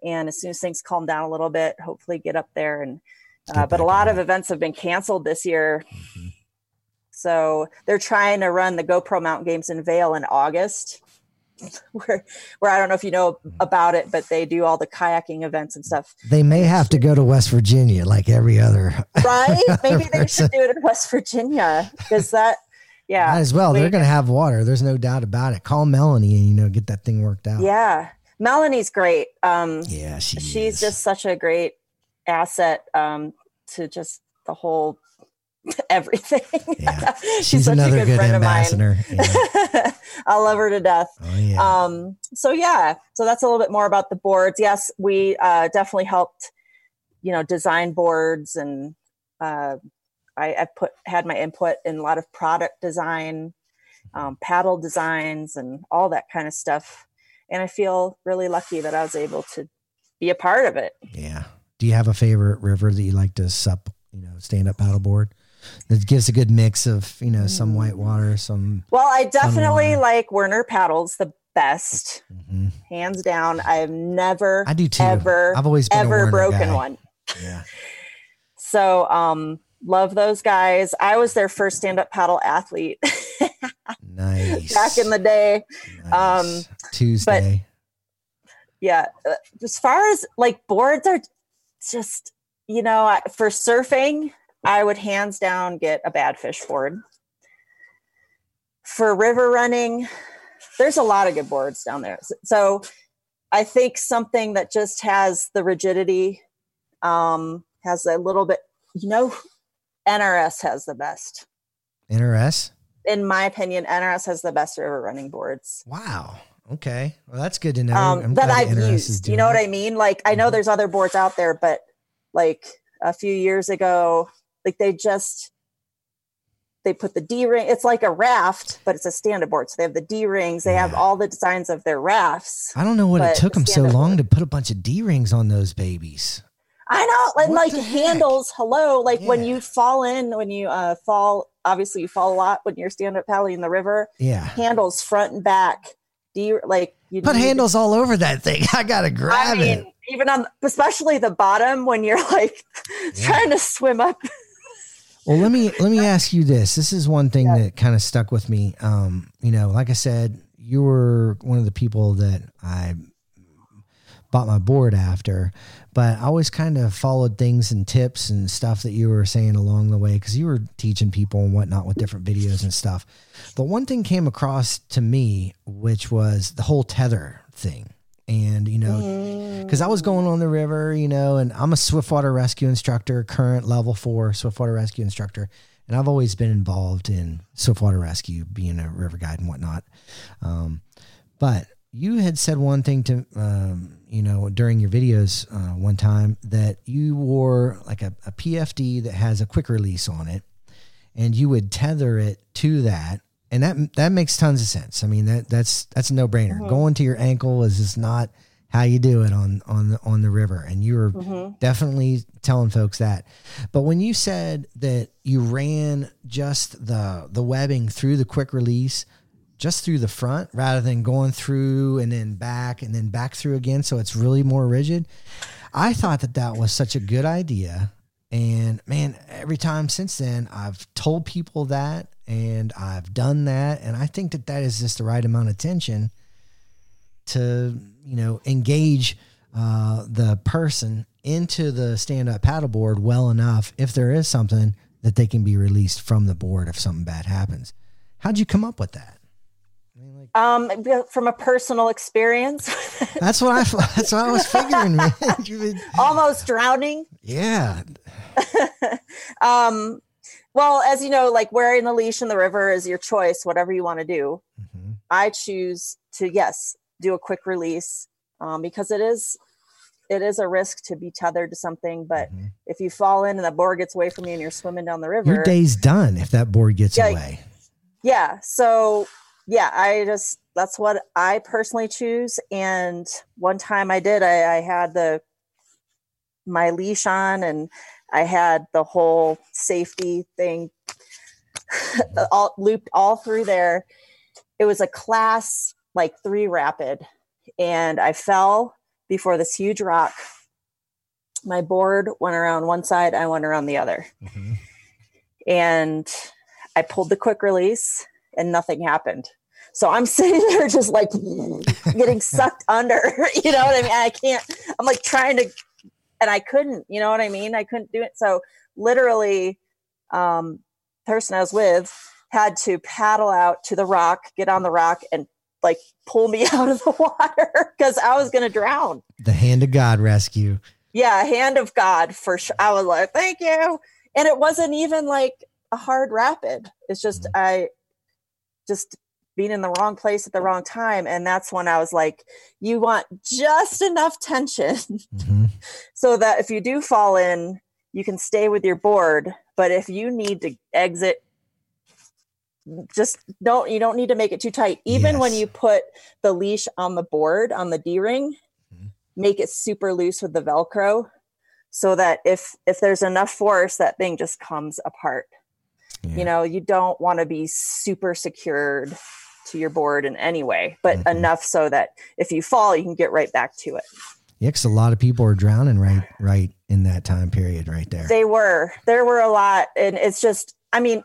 And as soon as things calm down a little bit, hopefully get up there. And uh, but a lot of events have been canceled this year. Mhm. So they're trying to run the GoPro Mountain Games in Vail in August, where where I don't know if you know about it, but they do all the kayaking events and stuff. They may have to go to West Virginia like every other. Right? Maybe they should do it in West Virginia because that, yeah, Might as well. They're going to have water. There's no doubt about it. Call Melanie and, you know, get that thing worked out. yeah. Melanie's great. Um, Yeah, she she's is. just such a great asset um, to just the whole everything. Yeah. she's, She's such another a good, good friend ambassador. Of mine. I love her to death. Oh, yeah. um so yeah so that's a little bit more about the boards yes we uh definitely helped you know design boards and uh i i put had my input in a lot of product design um, paddle designs and all that kind of stuff and i feel really lucky that i was able to be a part of it Yeah. Do you have a favorite river that you like to sup, you know, stand up paddleboard? That gives a good mix of, you know, some Mm. white water, some. well i definitely like werner paddles the best Mhm. hands down i've never I do too. ever I've always been ever broken guy. one Yeah. So um love those guys. I was their first stand-up paddle athlete Nice. back in the day. Nice. Tuesday. Yeah. Uh, As far as like boards are just, you know, for surfing, I would hands down get a bad fish board. For river running, there's a lot of good boards down there. So I think something that just has the rigidity, um, has a little bit, you know, NRS has the best. NRS. in my opinion, NRS has the best river running boards Wow. Okay. Well, that's good to know. um, that I've NRS used. You know what. I mean? Like, I know Mhm. there's other boards out there, but like a few years ago, like they just they put the D ring. It's like a raft, but it's a stand-up board. So they have the D rings. They have all the designs of their rafts. I don't know what it took them so long board. to put a bunch of D rings on those babies. I know, and What like handles. Hello, like when you fall in, when you uh, fall. Obviously, you fall a lot when you're stand-up paddling in the river. Yeah. Handles front and back. D like you Put handles all over that thing. I gotta grab I mean, it. even on especially the bottom when you're like Yeah. trying to swim up. Well, let me let me ask you this. This is one thing Yeah. that kind of stuck with me. Um, you know, like I said, you were one of the people that I bought my board after, but I always kind of followed things and tips and stuff that you were saying along the way because you were teaching people and whatnot with different videos and stuff. But one thing came across to me, which was the whole tether thing. And, you know, because I was going on the river, you know, and I'm a swiftwater rescue instructor, current level four swiftwater rescue instructor. And I've always been involved in swiftwater rescue, being a river guide and whatnot. Um, but you had said one thing to, um, you know, during your videos uh, one time that you wore like a, a PFD that has a quick release on it, and you would tether it to that, and that that makes tons of sense. I mean that that's that's a no brainer. Mhm. Going to your ankle is just not how you do it on on the on the river, and you were Mhm. definitely telling folks that. But when you said that you ran just the the webbing through the quick release, just through the front rather than going through and then back and then back through again, so it's really more rigid. I thought that that was such a good idea. And man, every time since then, I've told people that and I've done that. And I think that that is just the right amount of tension to you know engage uh, the person into the stand up paddleboard well enough if there is something that they can be released from the board if something bad happens. How'd you come up with that? Um, from a personal experience. that's what I. That's what I was figuring. Man. Almost drowning. Yeah. um, well, as you know, like wearing the leash in the river is your choice, whatever you want to do. Mm-hmm. I choose to yes do a quick release um, because it is it is a risk to be tethered to something. But mm-hmm. if you fall in and the board gets away from you and you're swimming down the river, your day's done if that board gets yeah, away. Yeah. So yeah, I just that's what I personally choose. And one time I did, I, I had the my leash on and I had the whole safety thing all looped all through there. It was a class like three rapid, and I fell before this huge rock. My board went around one side, I went around the other. Mm-hmm. And I pulled the quick release and nothing happened. So I'm sitting there just like getting sucked under. You know what I mean? I can't, I'm like trying to, and I couldn't, you know what I mean? I couldn't do it. So literally, um, person I was with had to paddle out to the rock, get on the rock, and like pull me out of the water because I was going to drown. The hand of God rescue. Yeah, hand of God for sure. I was like, thank you. And it wasn't even like a hard rapid. It's just, mm-hmm. I just being in the wrong place at the wrong time. And that's when I was like, you want just enough tension mm-hmm. so that if you do fall in, you can stay with your board. But if you need to exit just don't you don't need to make it too tight even yes. when you put the leash on the board on the d-ring mm-hmm. make it super loose with the velcro so that if if there's enough force that thing just comes apart yeah. you know you don't want to be super secured to your board in any way but mm-hmm. enough so that if you fall you can get right back to it yeah, because a lot of people are drowning right right in that time period right there. They were. There were a lot, and it's just. I mean,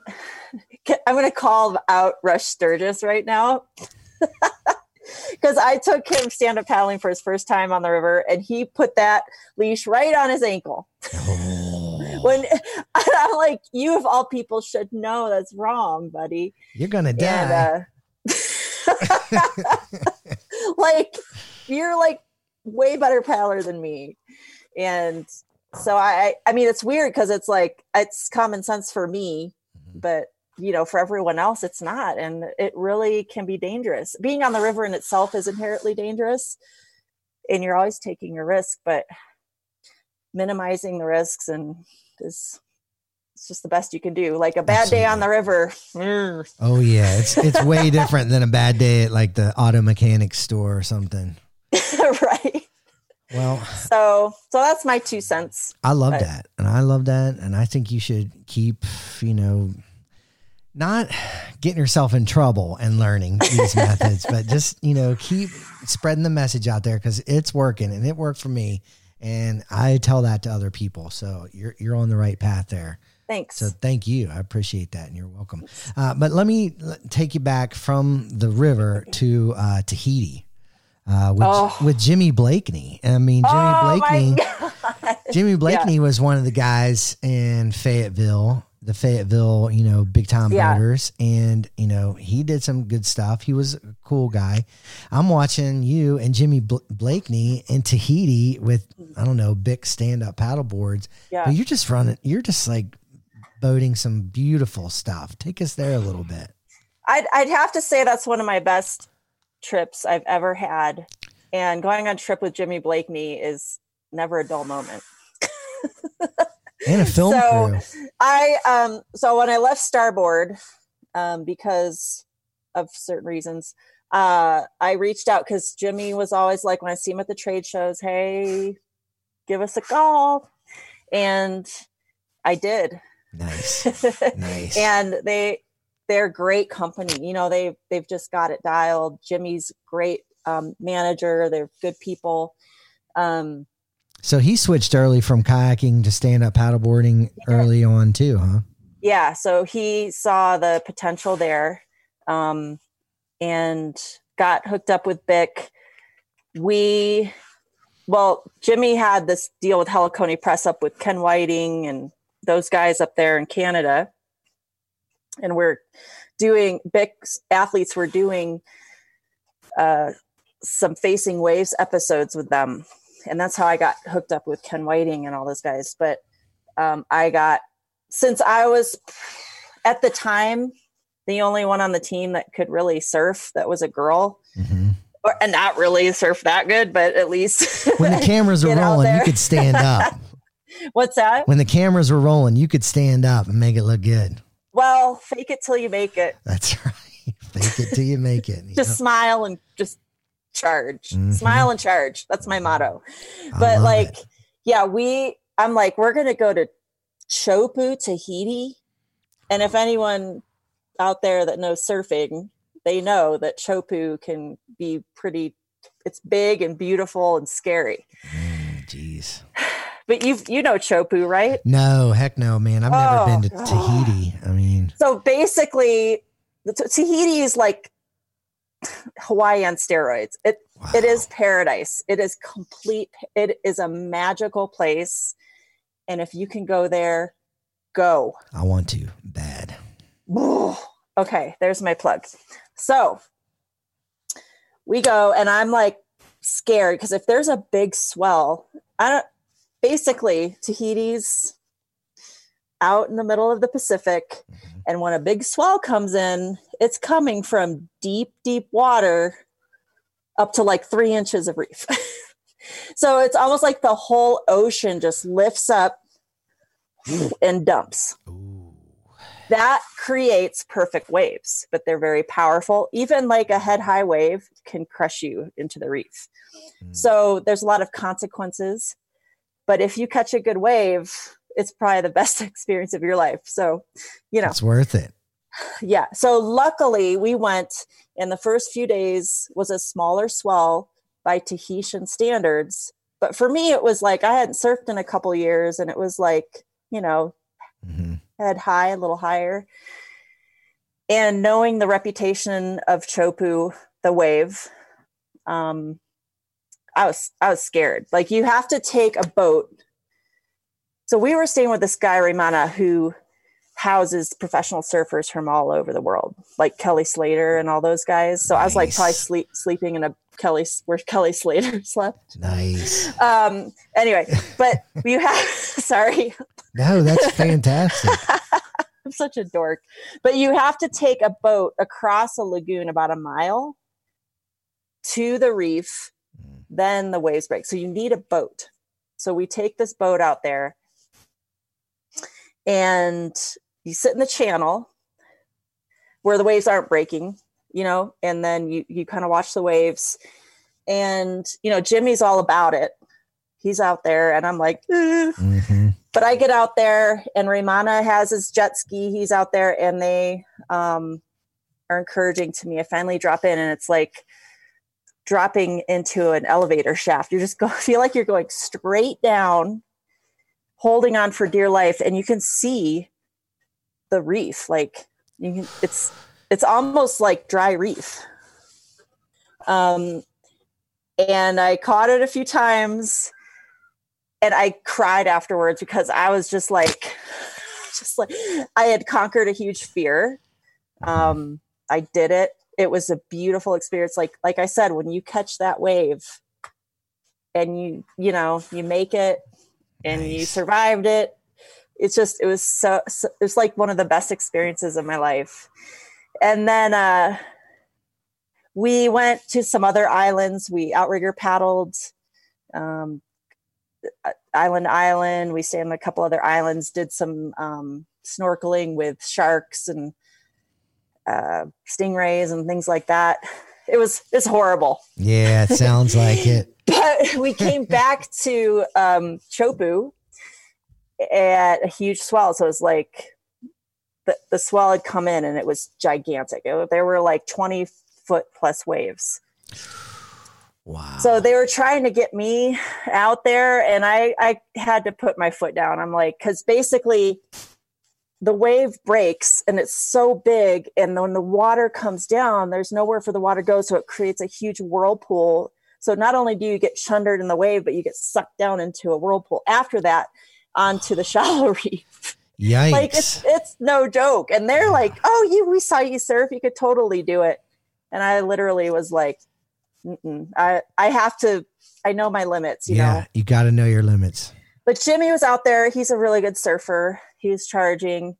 I'm going to call out Rush Sturgis right now. Because I took him stand up paddling for his first time on the river, and he put that leash right on his ankle. Oh. when I'm like, you of all people should know that's wrong, buddy. You're gonna die. And, uh, like you're like way better paddler than me, and so I, I mean, it's weird because it's like it's common sense for me, mm-hmm. but you know for everyone else it's not. And it really can be dangerous. Being on the river in itself is inherently dangerous and you're always taking a risk but minimizing the risks and is it's just the best you can do like a bad Absolutely. day on the river oh yeah it's it's way different than a bad day at like the auto mechanics store or something right well, so so that's my two cents. I love but. that, and I love that, and I think you should keep, you know, not getting yourself in trouble and learning these methods, but just, you know, keep spreading the message out there because it's working and it worked for me. And I tell that to other people. So you're, you're on the right path there. Thanks. So thank you. I appreciate that. And you're welcome. Uh, but let me take you back from the river to uh, Tahiti. Uh, with, oh. with Jimmy Blakeney. I mean, Jimmy oh Blakeney. Jimmy Blakeney yeah. was one of the guys in Fayetteville the Fayetteville, you know, big time yeah. boaters, and you know he did some good stuff. He was a cool guy. I'm watching you and Jimmy Bl- Blakeney in Tahiti with I don't know big stand up paddle boards. Yeah, but you're just running. You're just like boating some beautiful stuff. Take us there a little bit. I'd I'd have to say that's one of my best trips I've ever had, and going on a trip with Jimmy Blakeney is never a dull moment. and a film so crew. I um so when I left Starboard, um, because of certain reasons, uh, I reached out because Jimmy was always like when I see him at the trade shows, hey, give us a call. And I did. Nice. nice. and they they're great company. You know, they they've just got it dialed. Jimmy's great um, manager. They're good people. Um, so he switched early from kayaking to stand up paddleboarding yeah. early on too, huh? Yeah. So he saw the potential there, um, and got hooked up with BIC. we, well, Jimmy had this deal with Heliconia Press up with Ken Whiting and those guys up there in Canada. And we're doing, big athletes were doing uh, some Facing Waves episodes with them. And that's how I got hooked up with Ken Whiting and all those guys. But um, I got, since I was at the time, the only one on the team that could really surf that was a girl. Mm-hmm. Or, and not really surf that good, but at least when the cameras are rolling, you could stand up. What's that? When the cameras were rolling, you could stand up and make it look good. Well, fake it till you make it. That's right. Fake it till you make it. just know? smile and just charge. Mm-hmm. Smile and charge. That's my motto. But like, it. yeah, we I'm like, we're gonna go to Teahupo'o, Tahiti. And if anyone out there that knows surfing, they know that Teahupo'o can be pretty it's big and beautiful and scary. Jeez. Mm, but you you know Teahupo'o, right? No, heck no, man. I've never oh, been to oh. Tahiti. I mean, so basically, the, Tahiti is like Hawaii on steroids. It wow. it is paradise. It is complete. It is a magical place, and if you can go there, go. I want to bad. okay, there's my plug. So we go, and I'm like scared because if there's a big swell, I don't basically Tahiti's out in the middle of the Pacific. Mm-hmm. And when a big swell comes in, it's coming from deep, deep water up to like three inches of reef. so it's almost like the whole ocean just lifts up and dumps. Ooh. That creates perfect waves, but they're very powerful. Even like a head high wave can crush you into the reef. Mm. So there's a lot of consequences but if you catch a good wave, it's probably the best experience of your life. So, you know, it's worth it. Yeah. So luckily we went and the first few days was a smaller swell by Tahitian standards. But for me, it was like I hadn't surfed in a couple years and it was like, you know, mm-hmm. head high, a little higher. And knowing the reputation of Teahupo'o, the wave, um, I was I was scared. Like you have to take a boat. So we were staying with this guy Raimana who houses professional surfers from all over the world, like Kelly Slater and all those guys. So nice. I was like probably sleep, sleeping in a Kelly where Kelly Slater slept. Nice. Um. Anyway, but you have sorry. No, that's fantastic. I'm such a dork. But you have to take a boat across a lagoon about a mile to the reef then the waves break. So you need a boat. So we take this boat out there and you sit in the channel where the waves aren't breaking, you know, and then you, you kind of watch the waves. And, you know, Jimmy's all about it. He's out there and I'm like, eh. mm-hmm. but I get out there and Raimana has his jet ski. He's out there and they um, are encouraging to me. I finally drop in and it's like, dropping into an elevator shaft. You just go feel like you're going straight down, holding on for dear life, and you can see the reef. Like you can, it's it's almost like dry reef. Um, and I caught it a few times, and I cried afterwards because I was just like, just like I had conquered a huge fear. Um, I did it it was a beautiful experience. Like like i said when you catch that wave and you you know you make it and nice. you survived it it's just it was so, so it was like one of the best experiences of my life. And then uh we went to some other islands. We outrigger paddled um island island. We stayed on a couple other islands did some um snorkeling with sharks and uh, stingrays and things like that. It was it's horrible. Yeah, it sounds like it. but we came back to um, Teahupo'o at a huge swell, so it was like the the swell had come in and it was gigantic. It, there were like twenty foot plus waves. Wow. So they were trying to get me out there, and I I had to put my foot down. I'm like, because basically the wave breaks and it's so big and when the water comes down there's nowhere for the water to go so it creates a huge whirlpool So not only do you get shundered in the wave, but you get sucked down into a whirlpool after that onto the shallow reef. Yikes. like it's it's no joke. And they're like, "Oh, you we saw you surf. You could totally do it." And I literally was like. "I I have to. I know my limits. You yeah, know." you got to know your limits. But Jimmy was out there. He's a really good surfer. He was charging.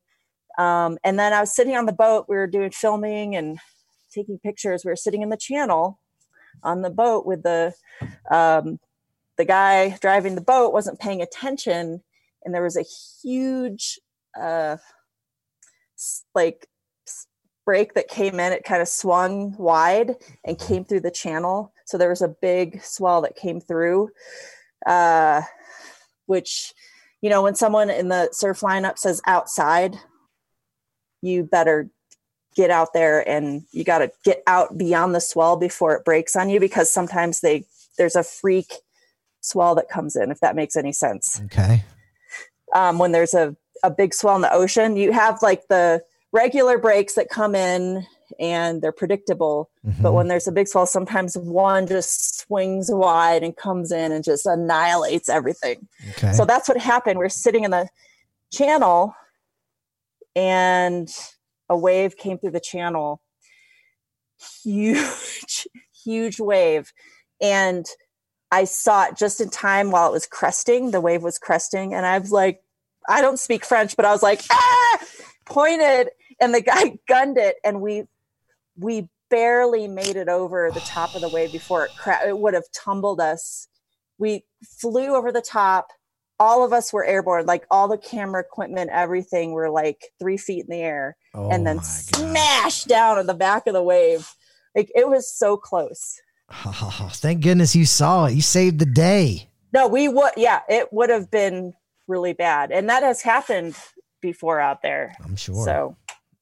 Um, and then I was sitting on the boat. We were doing filming and taking pictures. We were sitting in the channel on the boat with the um, the guy driving the boat wasn't paying attention, and there was a huge uh, like break that came in. It kind of swung wide and came through the channel. So there was a big swell that came through, uh, which you know when someone in the surf lineup says outside, you better get out there and you got to get out beyond the swell before it breaks on you because sometimes they there's a freak swell that comes in if that makes any sense Okay. um, when there's a, a big swell in the ocean you have like the regular breaks that come in and they're predictable but Mhm. when there's a big swell sometimes one just swings wide and comes in and just annihilates everything okay. so that's what happened. We're sitting in the channel and a wave came through the channel. Huge, huge wave. And I saw it just in time while it was cresting. The wave was cresting. And I was like, I don't speak French, but I was like, ah, pointed, and the guy gunned it. And we, we barely made it over the top of the wave before it cra- it would have tumbled us. We flew over the top all of us were airborne like all the camera equipment everything were like three feet in the air oh and then oh my smashed down in the back of the wave like it was so close Oh, thank goodness you saw it. You saved the day. no we would yeah it would have been really bad and that has happened before out there I'm sure. so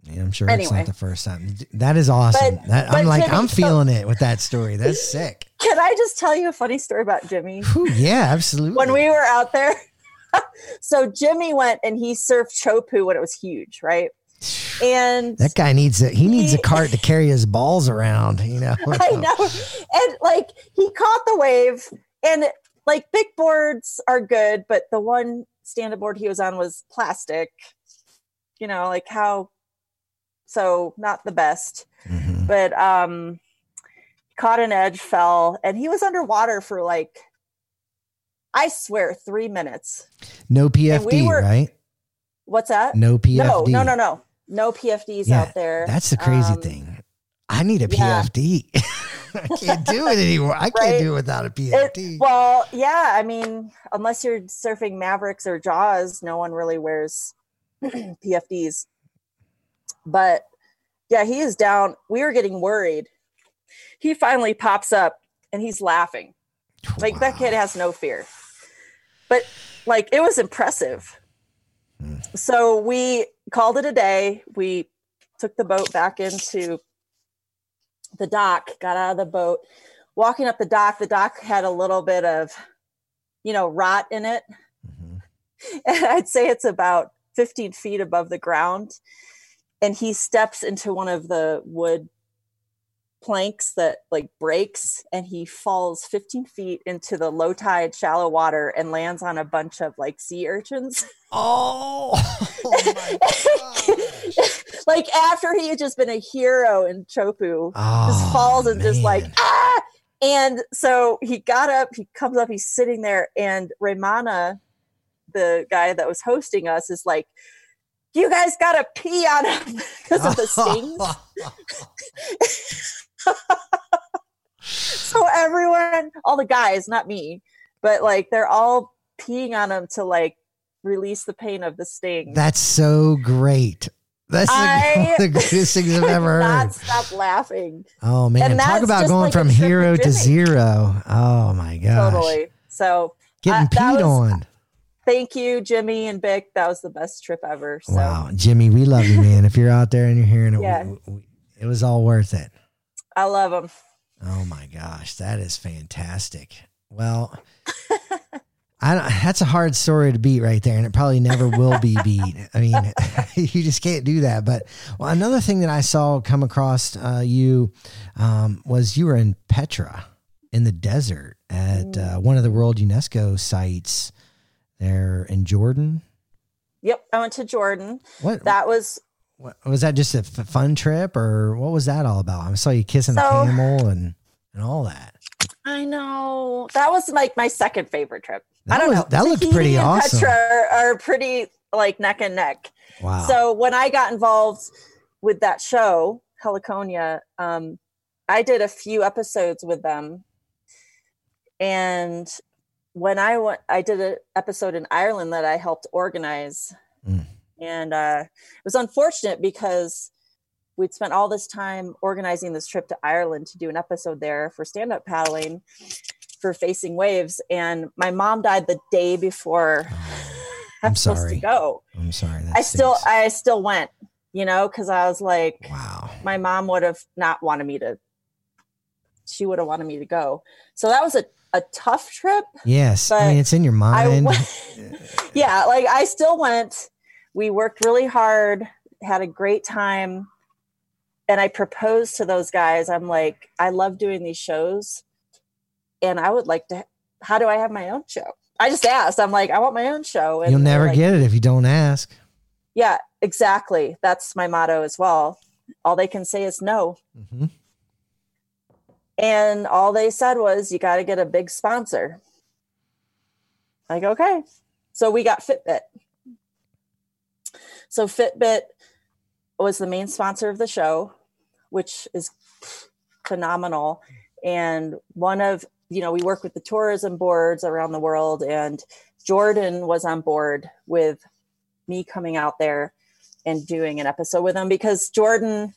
Yeah, I'm sure it's not the first time. That is awesome. But- that, I'm like, Jimmy, I'm so- feeling it with that story. That's sick. can i just tell you a funny story about jimmy Whew, yeah, absolutely. when we were out there so jimmy went and he surfed Teahupo'o when it was huge right and that guy needs a he needs a cart to carry his balls around. You know. I know. And like he caught the wave and like big boards are good, but the one stand-up board he was on was plastic. You know, like how so not the best. Mhm. But um caught an edge, fell, and he was underwater for like I swear three minutes. No PFD, we were- right? What's that? No PFD. No, no, no, no. No PFDs Yeah, out there. That's the crazy Um, thing. I need a yeah. PFD. I can't do it anymore. I can't Right. do it without a It, PFD. well, yeah, I mean, unless you're surfing Mavericks or Jaws, no one really wears PFDs. But yeah, he is down. We were getting worried. He finally pops up and he's laughing. Like that kid has no fear. But like it was impressive. Hmm. So we called it a day. We took the boat back into the dock, got out of the boat. Walking up the dock, the dock had a little bit of, you know, rot in it. Mhm. And I'd say it's about 15 feet above the ground. And he steps into one of the wood planks that like breaks and he falls 15 feet into the low tide shallow water and lands on a bunch of like sea urchins. Oh, oh like after he had just been a hero in Teahupo'o Oh, just falls and just like ah! And so he got up he comes up he's sitting there and Raimana the guy that was hosting us is like you guys gotta pee on him because of the stings so everyone all the guys not me but like they're all peeing on him to like release the pain of the sting That's so great. That's the, I the greatest things I've ever heard. not stop laughing Oh man, And talk about going like from hero to zero. Oh my gosh. totally so Getting Uh, peed was- on. Thank you jimmy and BIC that was the best trip ever so Wow. Jimmy, we love you, man. If you're out there and you're hearing it, Yeah. we- we- it was all worth it. i love them Oh my gosh, that is fantastic. Well, I don't, that's a hard story to beat right there, and it probably never will be beat. I mean, you just can't do that. But well, another thing that I saw come across uh, you um, was you were in Petra. in the desert at uh, one of the World UNESCO sites there in Jordan. Yep, I went to Jordan. What, That was what was that? Just a f- fun trip, or what was that all about? I saw you kissing a camel and and all that. I know that was like my second favorite trip. That I don't was- know. that looked pretty and awesome. Petra are, are pretty like neck and neck. Wow. So when I got involved with that show, Heliconia, um, I did a few episodes with them. And when I went, I did an episode in Ireland that I helped organize. Mm. And uh, it was unfortunate because we'd spent all this time organizing this trip to Ireland to do an episode there for stand up paddling for facing waves. And my mom died the day before I'm supposed sorry. to go. I'm sorry. That I still. I still went, you know, because I was like, wow. my mom would have not wanted me to. She would have wanted me to go. So that was a, a tough trip. Yes. I mean, it's in your mind. went, yeah, like I still went. We worked really hard, had a great time. And I proposed to those guys. I'm like, I love doing these shows. And I would like to, how do I have my own show? I just asked. I'm like, I want my own show. And You'll never like, get it if you don't ask. Yeah, exactly. That's my motto as well. All they can say is no. hmm And all they said was, you got to get a big sponsor. Like, okay. So we got Fitbit. So Fitbit was the main sponsor of the show, which is phenomenal. And one of, you know, we work with the tourism boards around the world, and Jordan was on board with me coming out there and doing an episode with them because Jordan,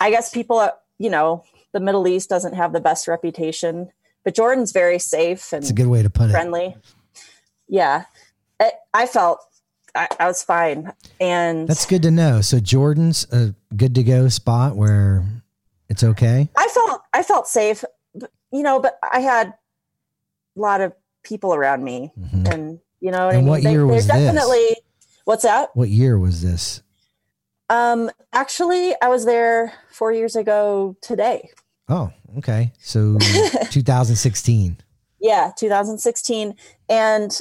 I guess people, uh, you know, the Middle East doesn't have the best reputation, but Jordan's very safe and It's a good way to put it. friendly. Yeah, I, I felt I, I was fine, and That's good to know. So Jordan's a good to go spot where it's okay. I felt I felt safe, you know. But I had a lot of people around me, Mhm. and you know what And I mean. what year was this? definitely. What's that? What year was this? Um, actually, I was there four years ago today. Oh, okay. So 2016. Yeah, 2016. And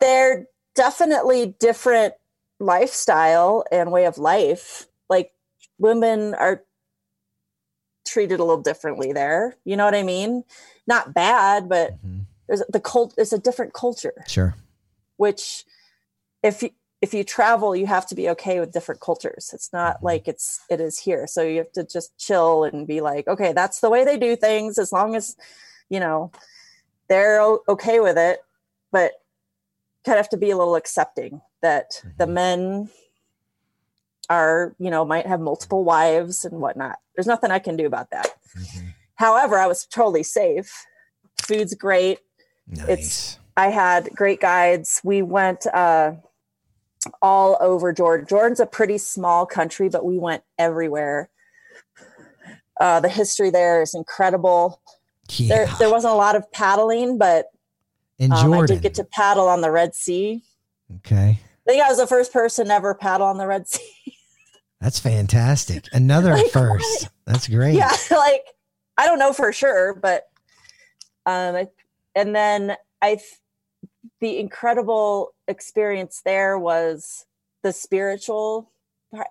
they're definitely different lifestyle and way of life. Like women are treated a little differently there. You know what I mean? Not bad, but Mhm. there's the cult there's a different culture, Sure. which if you if you travel, you have to be okay with different cultures. It's not like it's it is here. So you have to just chill and be like, okay, that's the way they do things. As long as you know they're okay with it, but kind of have to be a little accepting that the Mhm. men are you know might have multiple wives and whatnot. There's nothing I can do about that. Mhm. However, I was totally safe. Food's great. Nice. I had great guides. We went uh, all over Jordan. Jordan's a pretty small country, but we went everywhere. Uh, the history there is incredible. yeah. There, there wasn't a lot of paddling, but In um, I did get to paddle on the Red Sea. okay. I think I was the first person to ever paddle on the Red Sea. That's fantastic. Another Like, first. That's great. yeah, like I don't know for sure, but um, and then I, the incredible experience there was the spiritual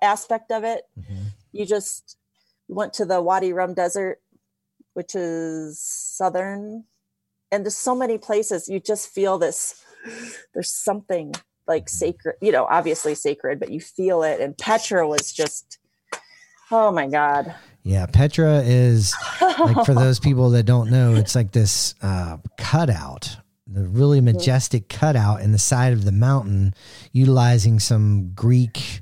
aspect of it. Mhm. You just went to the Wadi Rum Desert, which is southern, and there's so many places. You just feel this. There's something like sacred, you know, obviously sacred, but you feel it. And Petra was just, oh my god. Yeah. Petra is like for those people that don't know, it's like this uh, cutout, the really majestic cutout in the side of the mountain, utilizing some Greek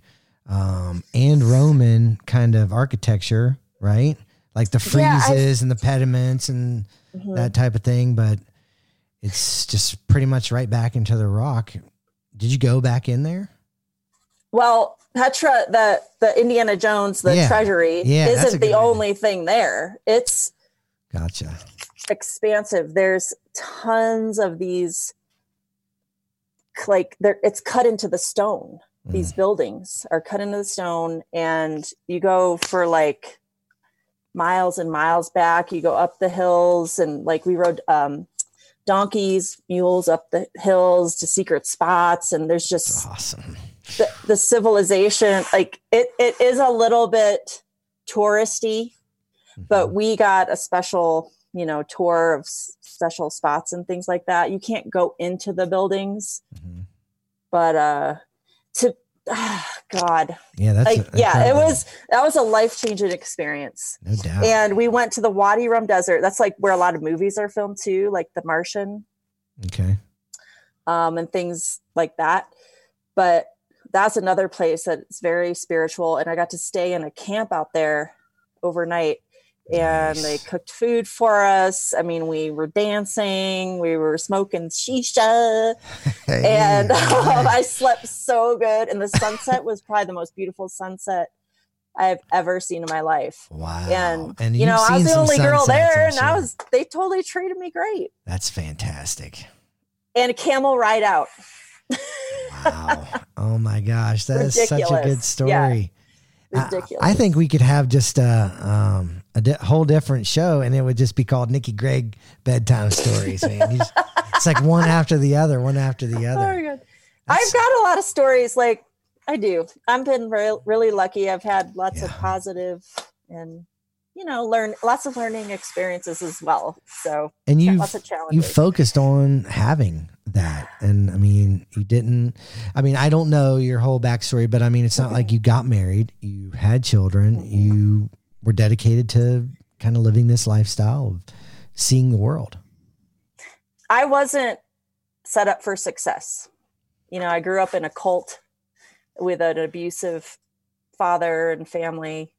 um, and Roman kind of architecture, right? Like the Yeah, friezes and the pediments and Mhm. that type of thing. But it's just pretty much right back into the rock. Did you go back in there? Well, Petra, the the Indiana Jones, the Yeah. treasury, Yeah, isn't the only thing there. It's Gotcha. Expansive. There's tons of these, like there, it's cut into the stone. These Mm. buildings are cut into the stone, and you go for like miles and miles back. You go up the hills and like we rode um, donkeys, mules up the hills to secret spots. And there's just Awesome. the, the civilization. Like it, it is a little bit touristy, but Mhm. we got a special, you know, tour of s- special spots and things like that. You can't go into the buildings, Mhm. but uh to ah, God, yeah, that's like yeah, it was that was a life changing experience. no doubt. And we went to the Wadi Rum Desert. That's like where a lot of movies are filmed too, like The Martian, okay. um, and things like that. But that's another place that's very spiritual. And I got to stay in a camp out there overnight. And they cooked food for us. I mean, we were dancing, we were smoking shisha, and um, I slept so good. And the sunset was probably the most beautiful sunset I've ever seen in my life. wow. And, you you've know, I was the only girl there, and I was they totally treated me great. That's fantastic. And a camel ride out. Wow. oh my gosh, that is such a good story. Yeah. I- Ridiculous. I, think we could have just a um a di- whole different show, and it would just be called Nikki Gregg bedtime stories. Man, just- it's like one after the other, one after the Oh other. my God. I've got a lot of stories. Like I do. I've been re- really lucky. I've had lots of positive and you know learn lots of learning experiences as well. So and lots of you focused on having that, and I mean, you didn't. I mean, I don't know your whole backstory, but I mean, it's not like you got married, you had children, mm-hmm. you were dedicated to kind of living this lifestyle of seeing the world. I wasn't set up for success. You know, I grew up in a cult with an abusive father and family,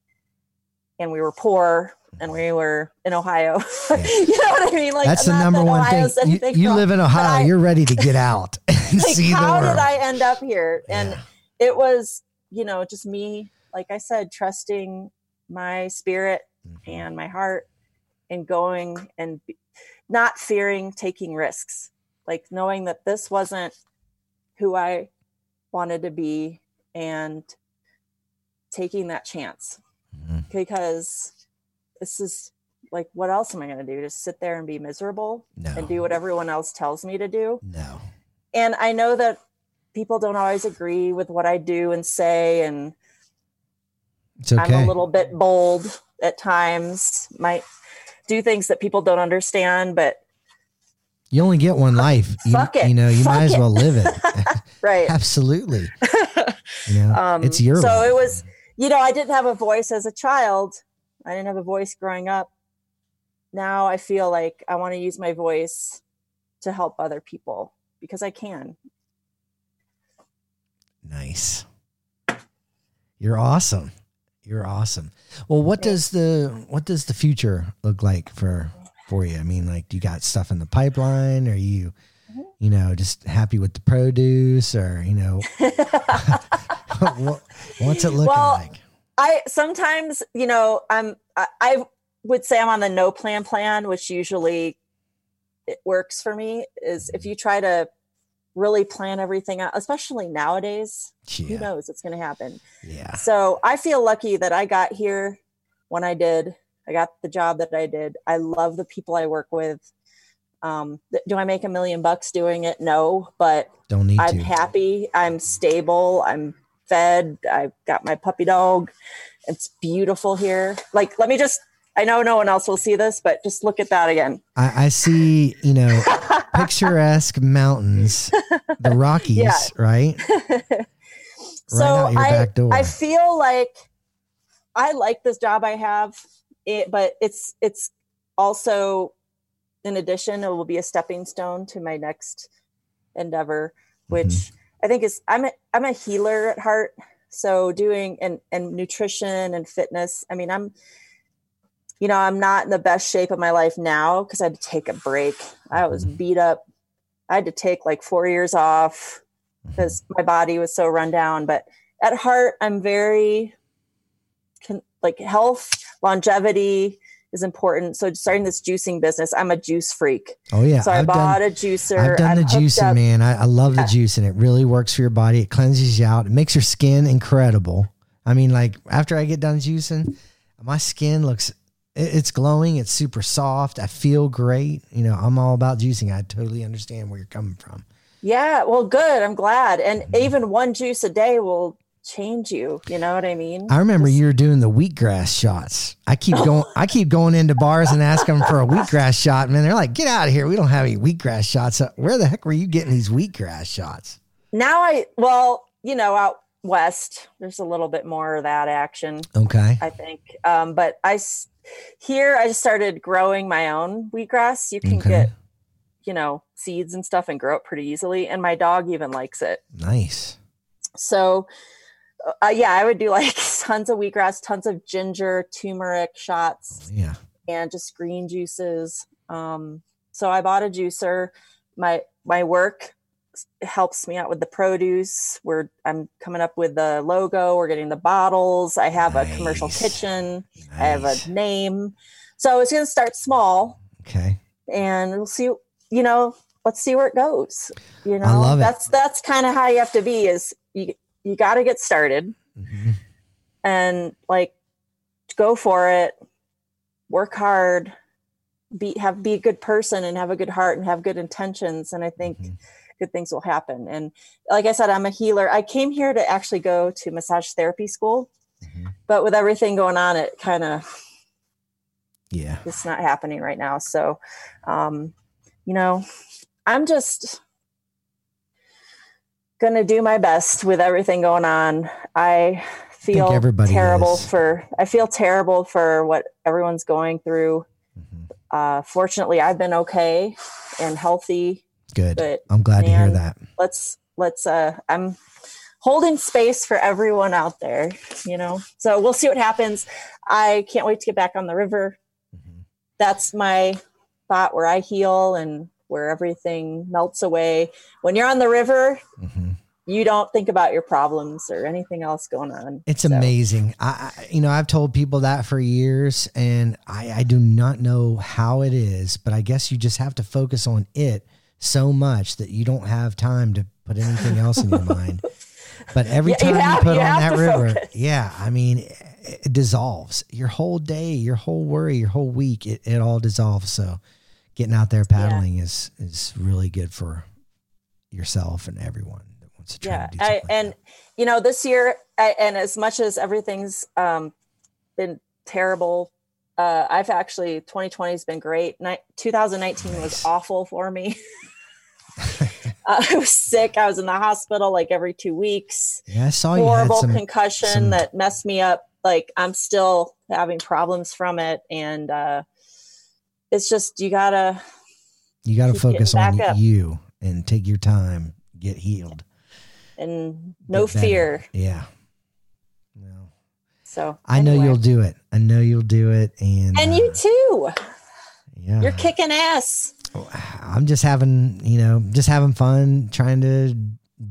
and we were poor and we were in Ohio. you know what I mean? Like That's the number that one Ohio's thing. You, you wrong, live in Ohio, I- you're ready to get out and like see the how world. did I end up here? And Yeah. it was, you know, just me, like I said, trusting my spirit Mhm. and my heart and going and be, not fearing taking risks like knowing that this wasn't who i wanted to be and taking that chance Mhm. because this is like what else am i going to do just sit there and be miserable No, and do what everyone else tells me to do no. and i know that people don't always agree with what i do and say and It's okay. I'm a little bit bold at times, might do things that people don't understand, but you only get one life. You, Fuck it. you know, you Fuck might as well live it. right. Absolutely. You know, Um, it's your so life. it was, you know, I didn't have a voice as a child. I didn't have a voice growing up. Now I feel like I want to use my voice to help other people because I can. Nice. You're awesome. You're awesome. Well, what does the what does the future look like for for you? I mean, like, do you got stuff in the pipeline? Are you, Mhm. you know, just happy with the produce, or you know, what, what's it looking Well, like? I sometimes, you know, I'm I, I would say I'm on the no plan plan, which usually it works for me. Is if you try to really plan everything out, especially nowadays, who knows what's going to happen. yeah, So I feel lucky that I got here when I did. I got the job that I did. I love the people I work with. Um, th- do I make a million bucks doing it? No, but don't need I'm to. happy. I'm stable. I'm fed. I've got my puppy dog. It's beautiful here. Like, let me just, I know no one else will see this, but just look at that again. I, I see, you know, picturesque mountains, the Rockies, Yeah. right? so I. I feel like I like this job I have, it, but it's, it's also, in addition, it will be a stepping stone to my next endeavor, which Mhm. I think is I'm a I'm a healer at heart. So doing and and nutrition and fitness. I mean, I'm you know, I'm not in the best shape of my life now because I had to take a break. I was Mhm. beat up. I had to take like four years off Mm-hmm. because my body was so run down. But at heart, I'm very con- like health, longevity is important. So starting this juicing business, I'm a juice freak. Oh yeah, so I I've done bought a juicer. I've done I'm the juicing, up- man. I, I love the Yeah. juicing. It really works for your body. It cleanses you out. It makes your skin incredible. I mean, like after I get done juicing, my skin looks It's glowing. It's super soft. I feel great. You know, I'm all about juicing. I totally understand where you're coming from. Yeah, well, good. I'm glad. And Mm-hmm. even one juice a day will change you. You know what I mean? I remember Just- you were doing the wheatgrass shots. I keep going. I keep going into bars and asking them for a wheatgrass shot. Man, they're like, "Get out of here! We don't have any wheatgrass shots." Uh, Where the heck were you getting these wheatgrass shots? Now I, well, you know, out west, there's a little bit more of that action, Okay. I think. Um, but I, here I just started growing my own wheatgrass. You can Okay. get, you know, seeds and stuff and grow it pretty easily. And my dog even likes it. Nice. So, uh, yeah, I would do like tons of wheatgrass, tons of ginger, turmeric shots. Yeah. and just green juices. Um, so I bought a juicer. My my work helps me out with the produce. We're I'm coming up with the logo. We're getting the bottles. I have a commercial Nice. kitchen. I have a name. So it's going to start small, Okay. and we'll see. You know, let's see where it goes. You know, I love it. that's that's kind of how you have to be. Is you you got to get started Mhm. and like go for it work hard be have be a good person and have a good heart and have good intentions and i think Mhm. Good things will happen and like i said i'm a healer i came here to actually go to massage therapy school Mhm. but with everything going on it kind of Yeah. it's not happening right now so um you know i'm just gonna do my best with everything going on i feel everybody terrible is. for i feel terrible for what everyone's going through Mhm. uh fortunately i've been okay and healthy Good. but I'm glad to hear that. let's let's uh i'm holding space for everyone out there you know so we'll see what happens i can't wait to get back on the river Mhm. that's my spot where i heal and where everything melts away when you're on the river Mhm. you don't think about your problems or anything else going on It's So, amazing. I, you know, I've told people that for years, and I, I do not know how it is, but I guess you just have to focus on it so much that you don't have time to put anything else in your mind. But every Yeah, time you, have- put you on that river, focus. yeah, I mean, it, it dissolves your whole day, your whole worry, your whole week. It, it all dissolves. So, getting out there paddling is is really good for yourself and everyone that wants to try yeah to do I, like and you know this year I, and as much as everything's um been terrible uh i've actually 2020 has been great Ni- 2019 Nice. was awful for me uh, i was sick i was in the hospital like every two weeks yeah, I saw you horrible some concussion some- that messed me up like i'm still having problems from it and uh it's just you gotta You got to focus on up. you and take your time, get healed. and no get better. fear Yeah. Well, so I know you'll do it. I know you'll do it. And and uh, you too yeah, you're kicking ass I'm just having, you know, just having fun, trying to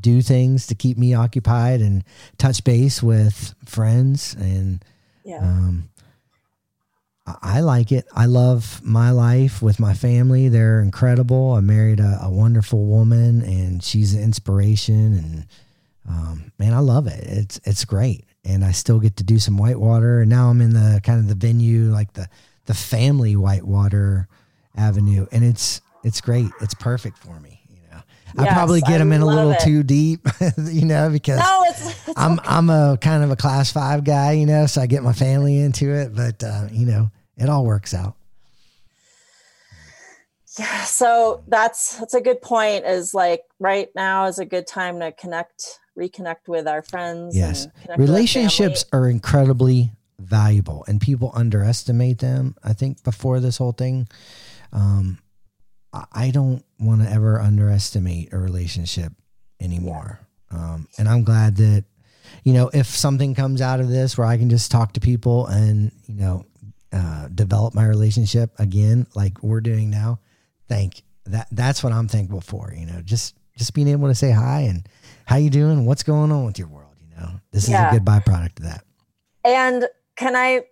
do things to keep me occupied and touch base with friends and yeah um, I- like it. I love my life with my family. They're incredible. I married a, a wonderful woman, and she's an inspiration. And um, man, I love it. It's it's great, and I still get to do some whitewater. And now I'm in the kind of the venue, like the the family whitewater avenue, and it's it's great. It's perfect for me. You know, I probably get I them in a little it. too deep, you know, because no it's, it's I'm I'm a kind of a class five guy, you know, so I get my family into it, but uh, you know, it all works out. yeah so that's that's a good point is like right now is a good time to connect reconnect with our friends Yes. and connect with our Relationships are incredibly valuable, and people underestimate them. I think before this whole thing, um, I- don't want to ever underestimate a relationship anymore. Um, and I'm glad that you know if something comes out of this where I can just talk to people and you know uh, develop my relationship again, like we're doing now. Thank that. That's what I'm thankful for. You know, just just being able to say hi and how you doing, what's going on with your world. You know, this is Yeah. a good byproduct of that. And can I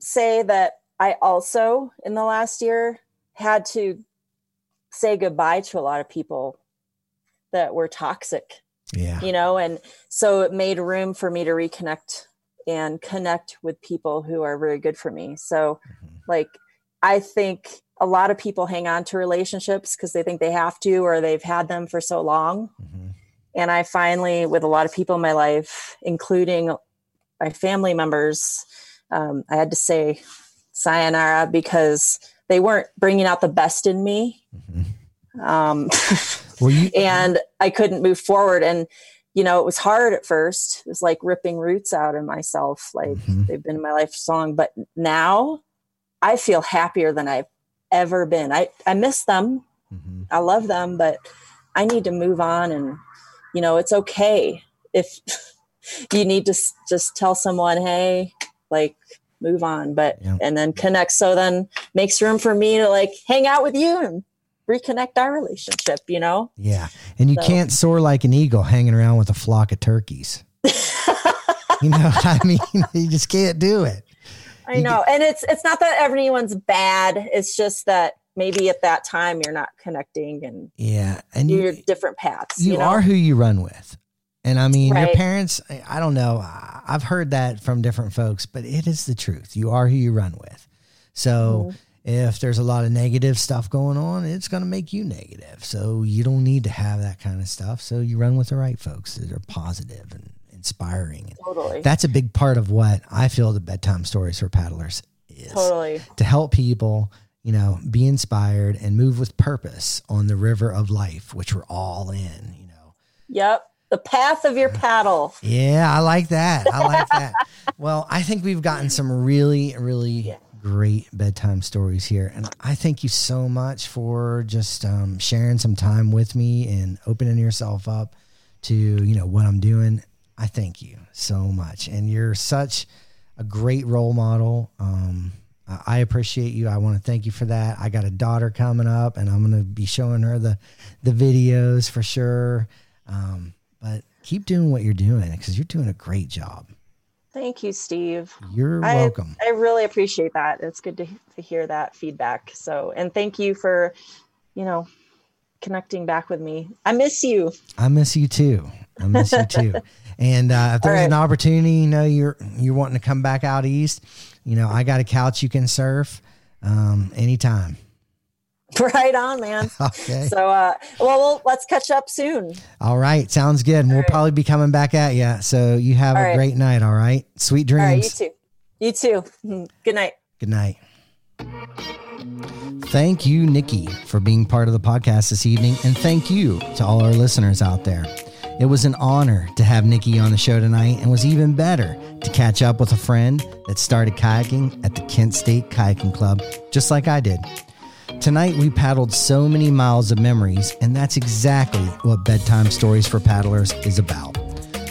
say that I also, in the last year, had to say goodbye to a lot of people that were toxic, Yeah. you know, and so it made room for me to reconnect and connect with people who are very good for me. So, mm-hmm. like, I think a lot of people hang on to relationships because they think they have to or they've had them for so long. Mm-hmm. And I finally, with a lot of people in my life, including my family members, um, I had to say sayonara because they weren't bringing out the best in me. Mm-hmm. Um, well, you- and I couldn't move forward. And, you know, it was hard at first. It was like ripping roots out of myself. Like mm-hmm. they've been in my life so long. But now I feel happier than I've ever been. I, I miss them. Mm-hmm. I love them, but I need to move on. And, you know, it's okay if you need to just tell someone, hey, like, move on, but, yeah. and then connect. So then makes room for me to like hang out with you and reconnect our relationship, you know? Yeah. And you so. can't soar like an eagle hanging around with a flock of turkeys. you know I mean? You just can't do it. I know. And it's it's not that everyone's bad. It's just that maybe at that time you're not connecting and yeah, and you're you, different paths. You, you know? are who you run with. And I mean, right. your parents, I don't know. I've heard that from different folks, but it is the truth. You are who you run with. So mm-hmm. if there's a lot of negative stuff going on, it's going to make you negative. So you don't need to have that kind of stuff. So you run with the right folks that are positive and inspiring. Totally. That's a big part of what I feel the bedtime stories for paddlers is. Totally. To help people, you know, be inspired and move with purpose on the river of life, which we're all in, you know. Yep. The path of your paddle. Yeah, I like that. I like that. well, I think we've gotten some really, really yeah. great bedtime stories here. And I thank you so much for just um, sharing some time with me and opening yourself up to, you know, what I'm doing. I thank you so much. And you're such a great role model. Um, I appreciate you. I want to thank you for that. I got a daughter coming up, and I'm going to be showing her the the videos for sure. Um, but keep doing what you're doing because you're doing a great job. Thank you, Steve. You're I, welcome. I really appreciate that. It's good to to hear that feedback. So, and thank you for, you know, connecting back with me. I miss you. I miss you too. I miss you too. And uh, if there's right. an opportunity, you know, you're you're wanting to come back out east, you know, I got a couch you can surf um, anytime. Right on, man. okay. So, uh, well, well, let's catch up soon. All right, sounds good. And we'll right. probably be coming back at you. So you have all a right. great night. All right, sweet dreams. All right, you too. You too. Good night. Good night. Thank you, Nikki, for being part of the podcast this evening, and thank you to all our listeners out there. It was an honor to have Nikki on the show tonight and was even better to catch up with a friend that started kayaking at the Kent State Kayaking Club, just like I did. Tonight, we paddled so many miles of memories, and that's exactly what Bedtime Stories for Paddlers is about.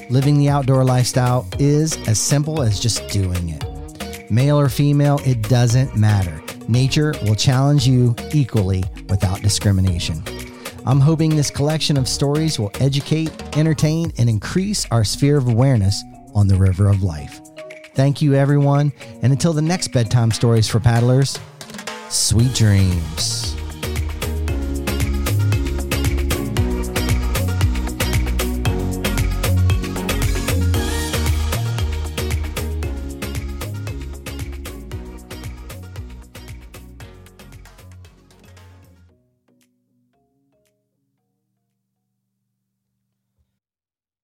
Living the outdoor lifestyle is as simple as just doing it. Male or female, it doesn't matter. Nature will challenge you equally without discrimination. I'm hoping this collection of stories will educate, entertain, and increase our sphere of awareness on the river of life. Thank you, everyone. And until the next bedtime stories for paddlers, sweet dreams.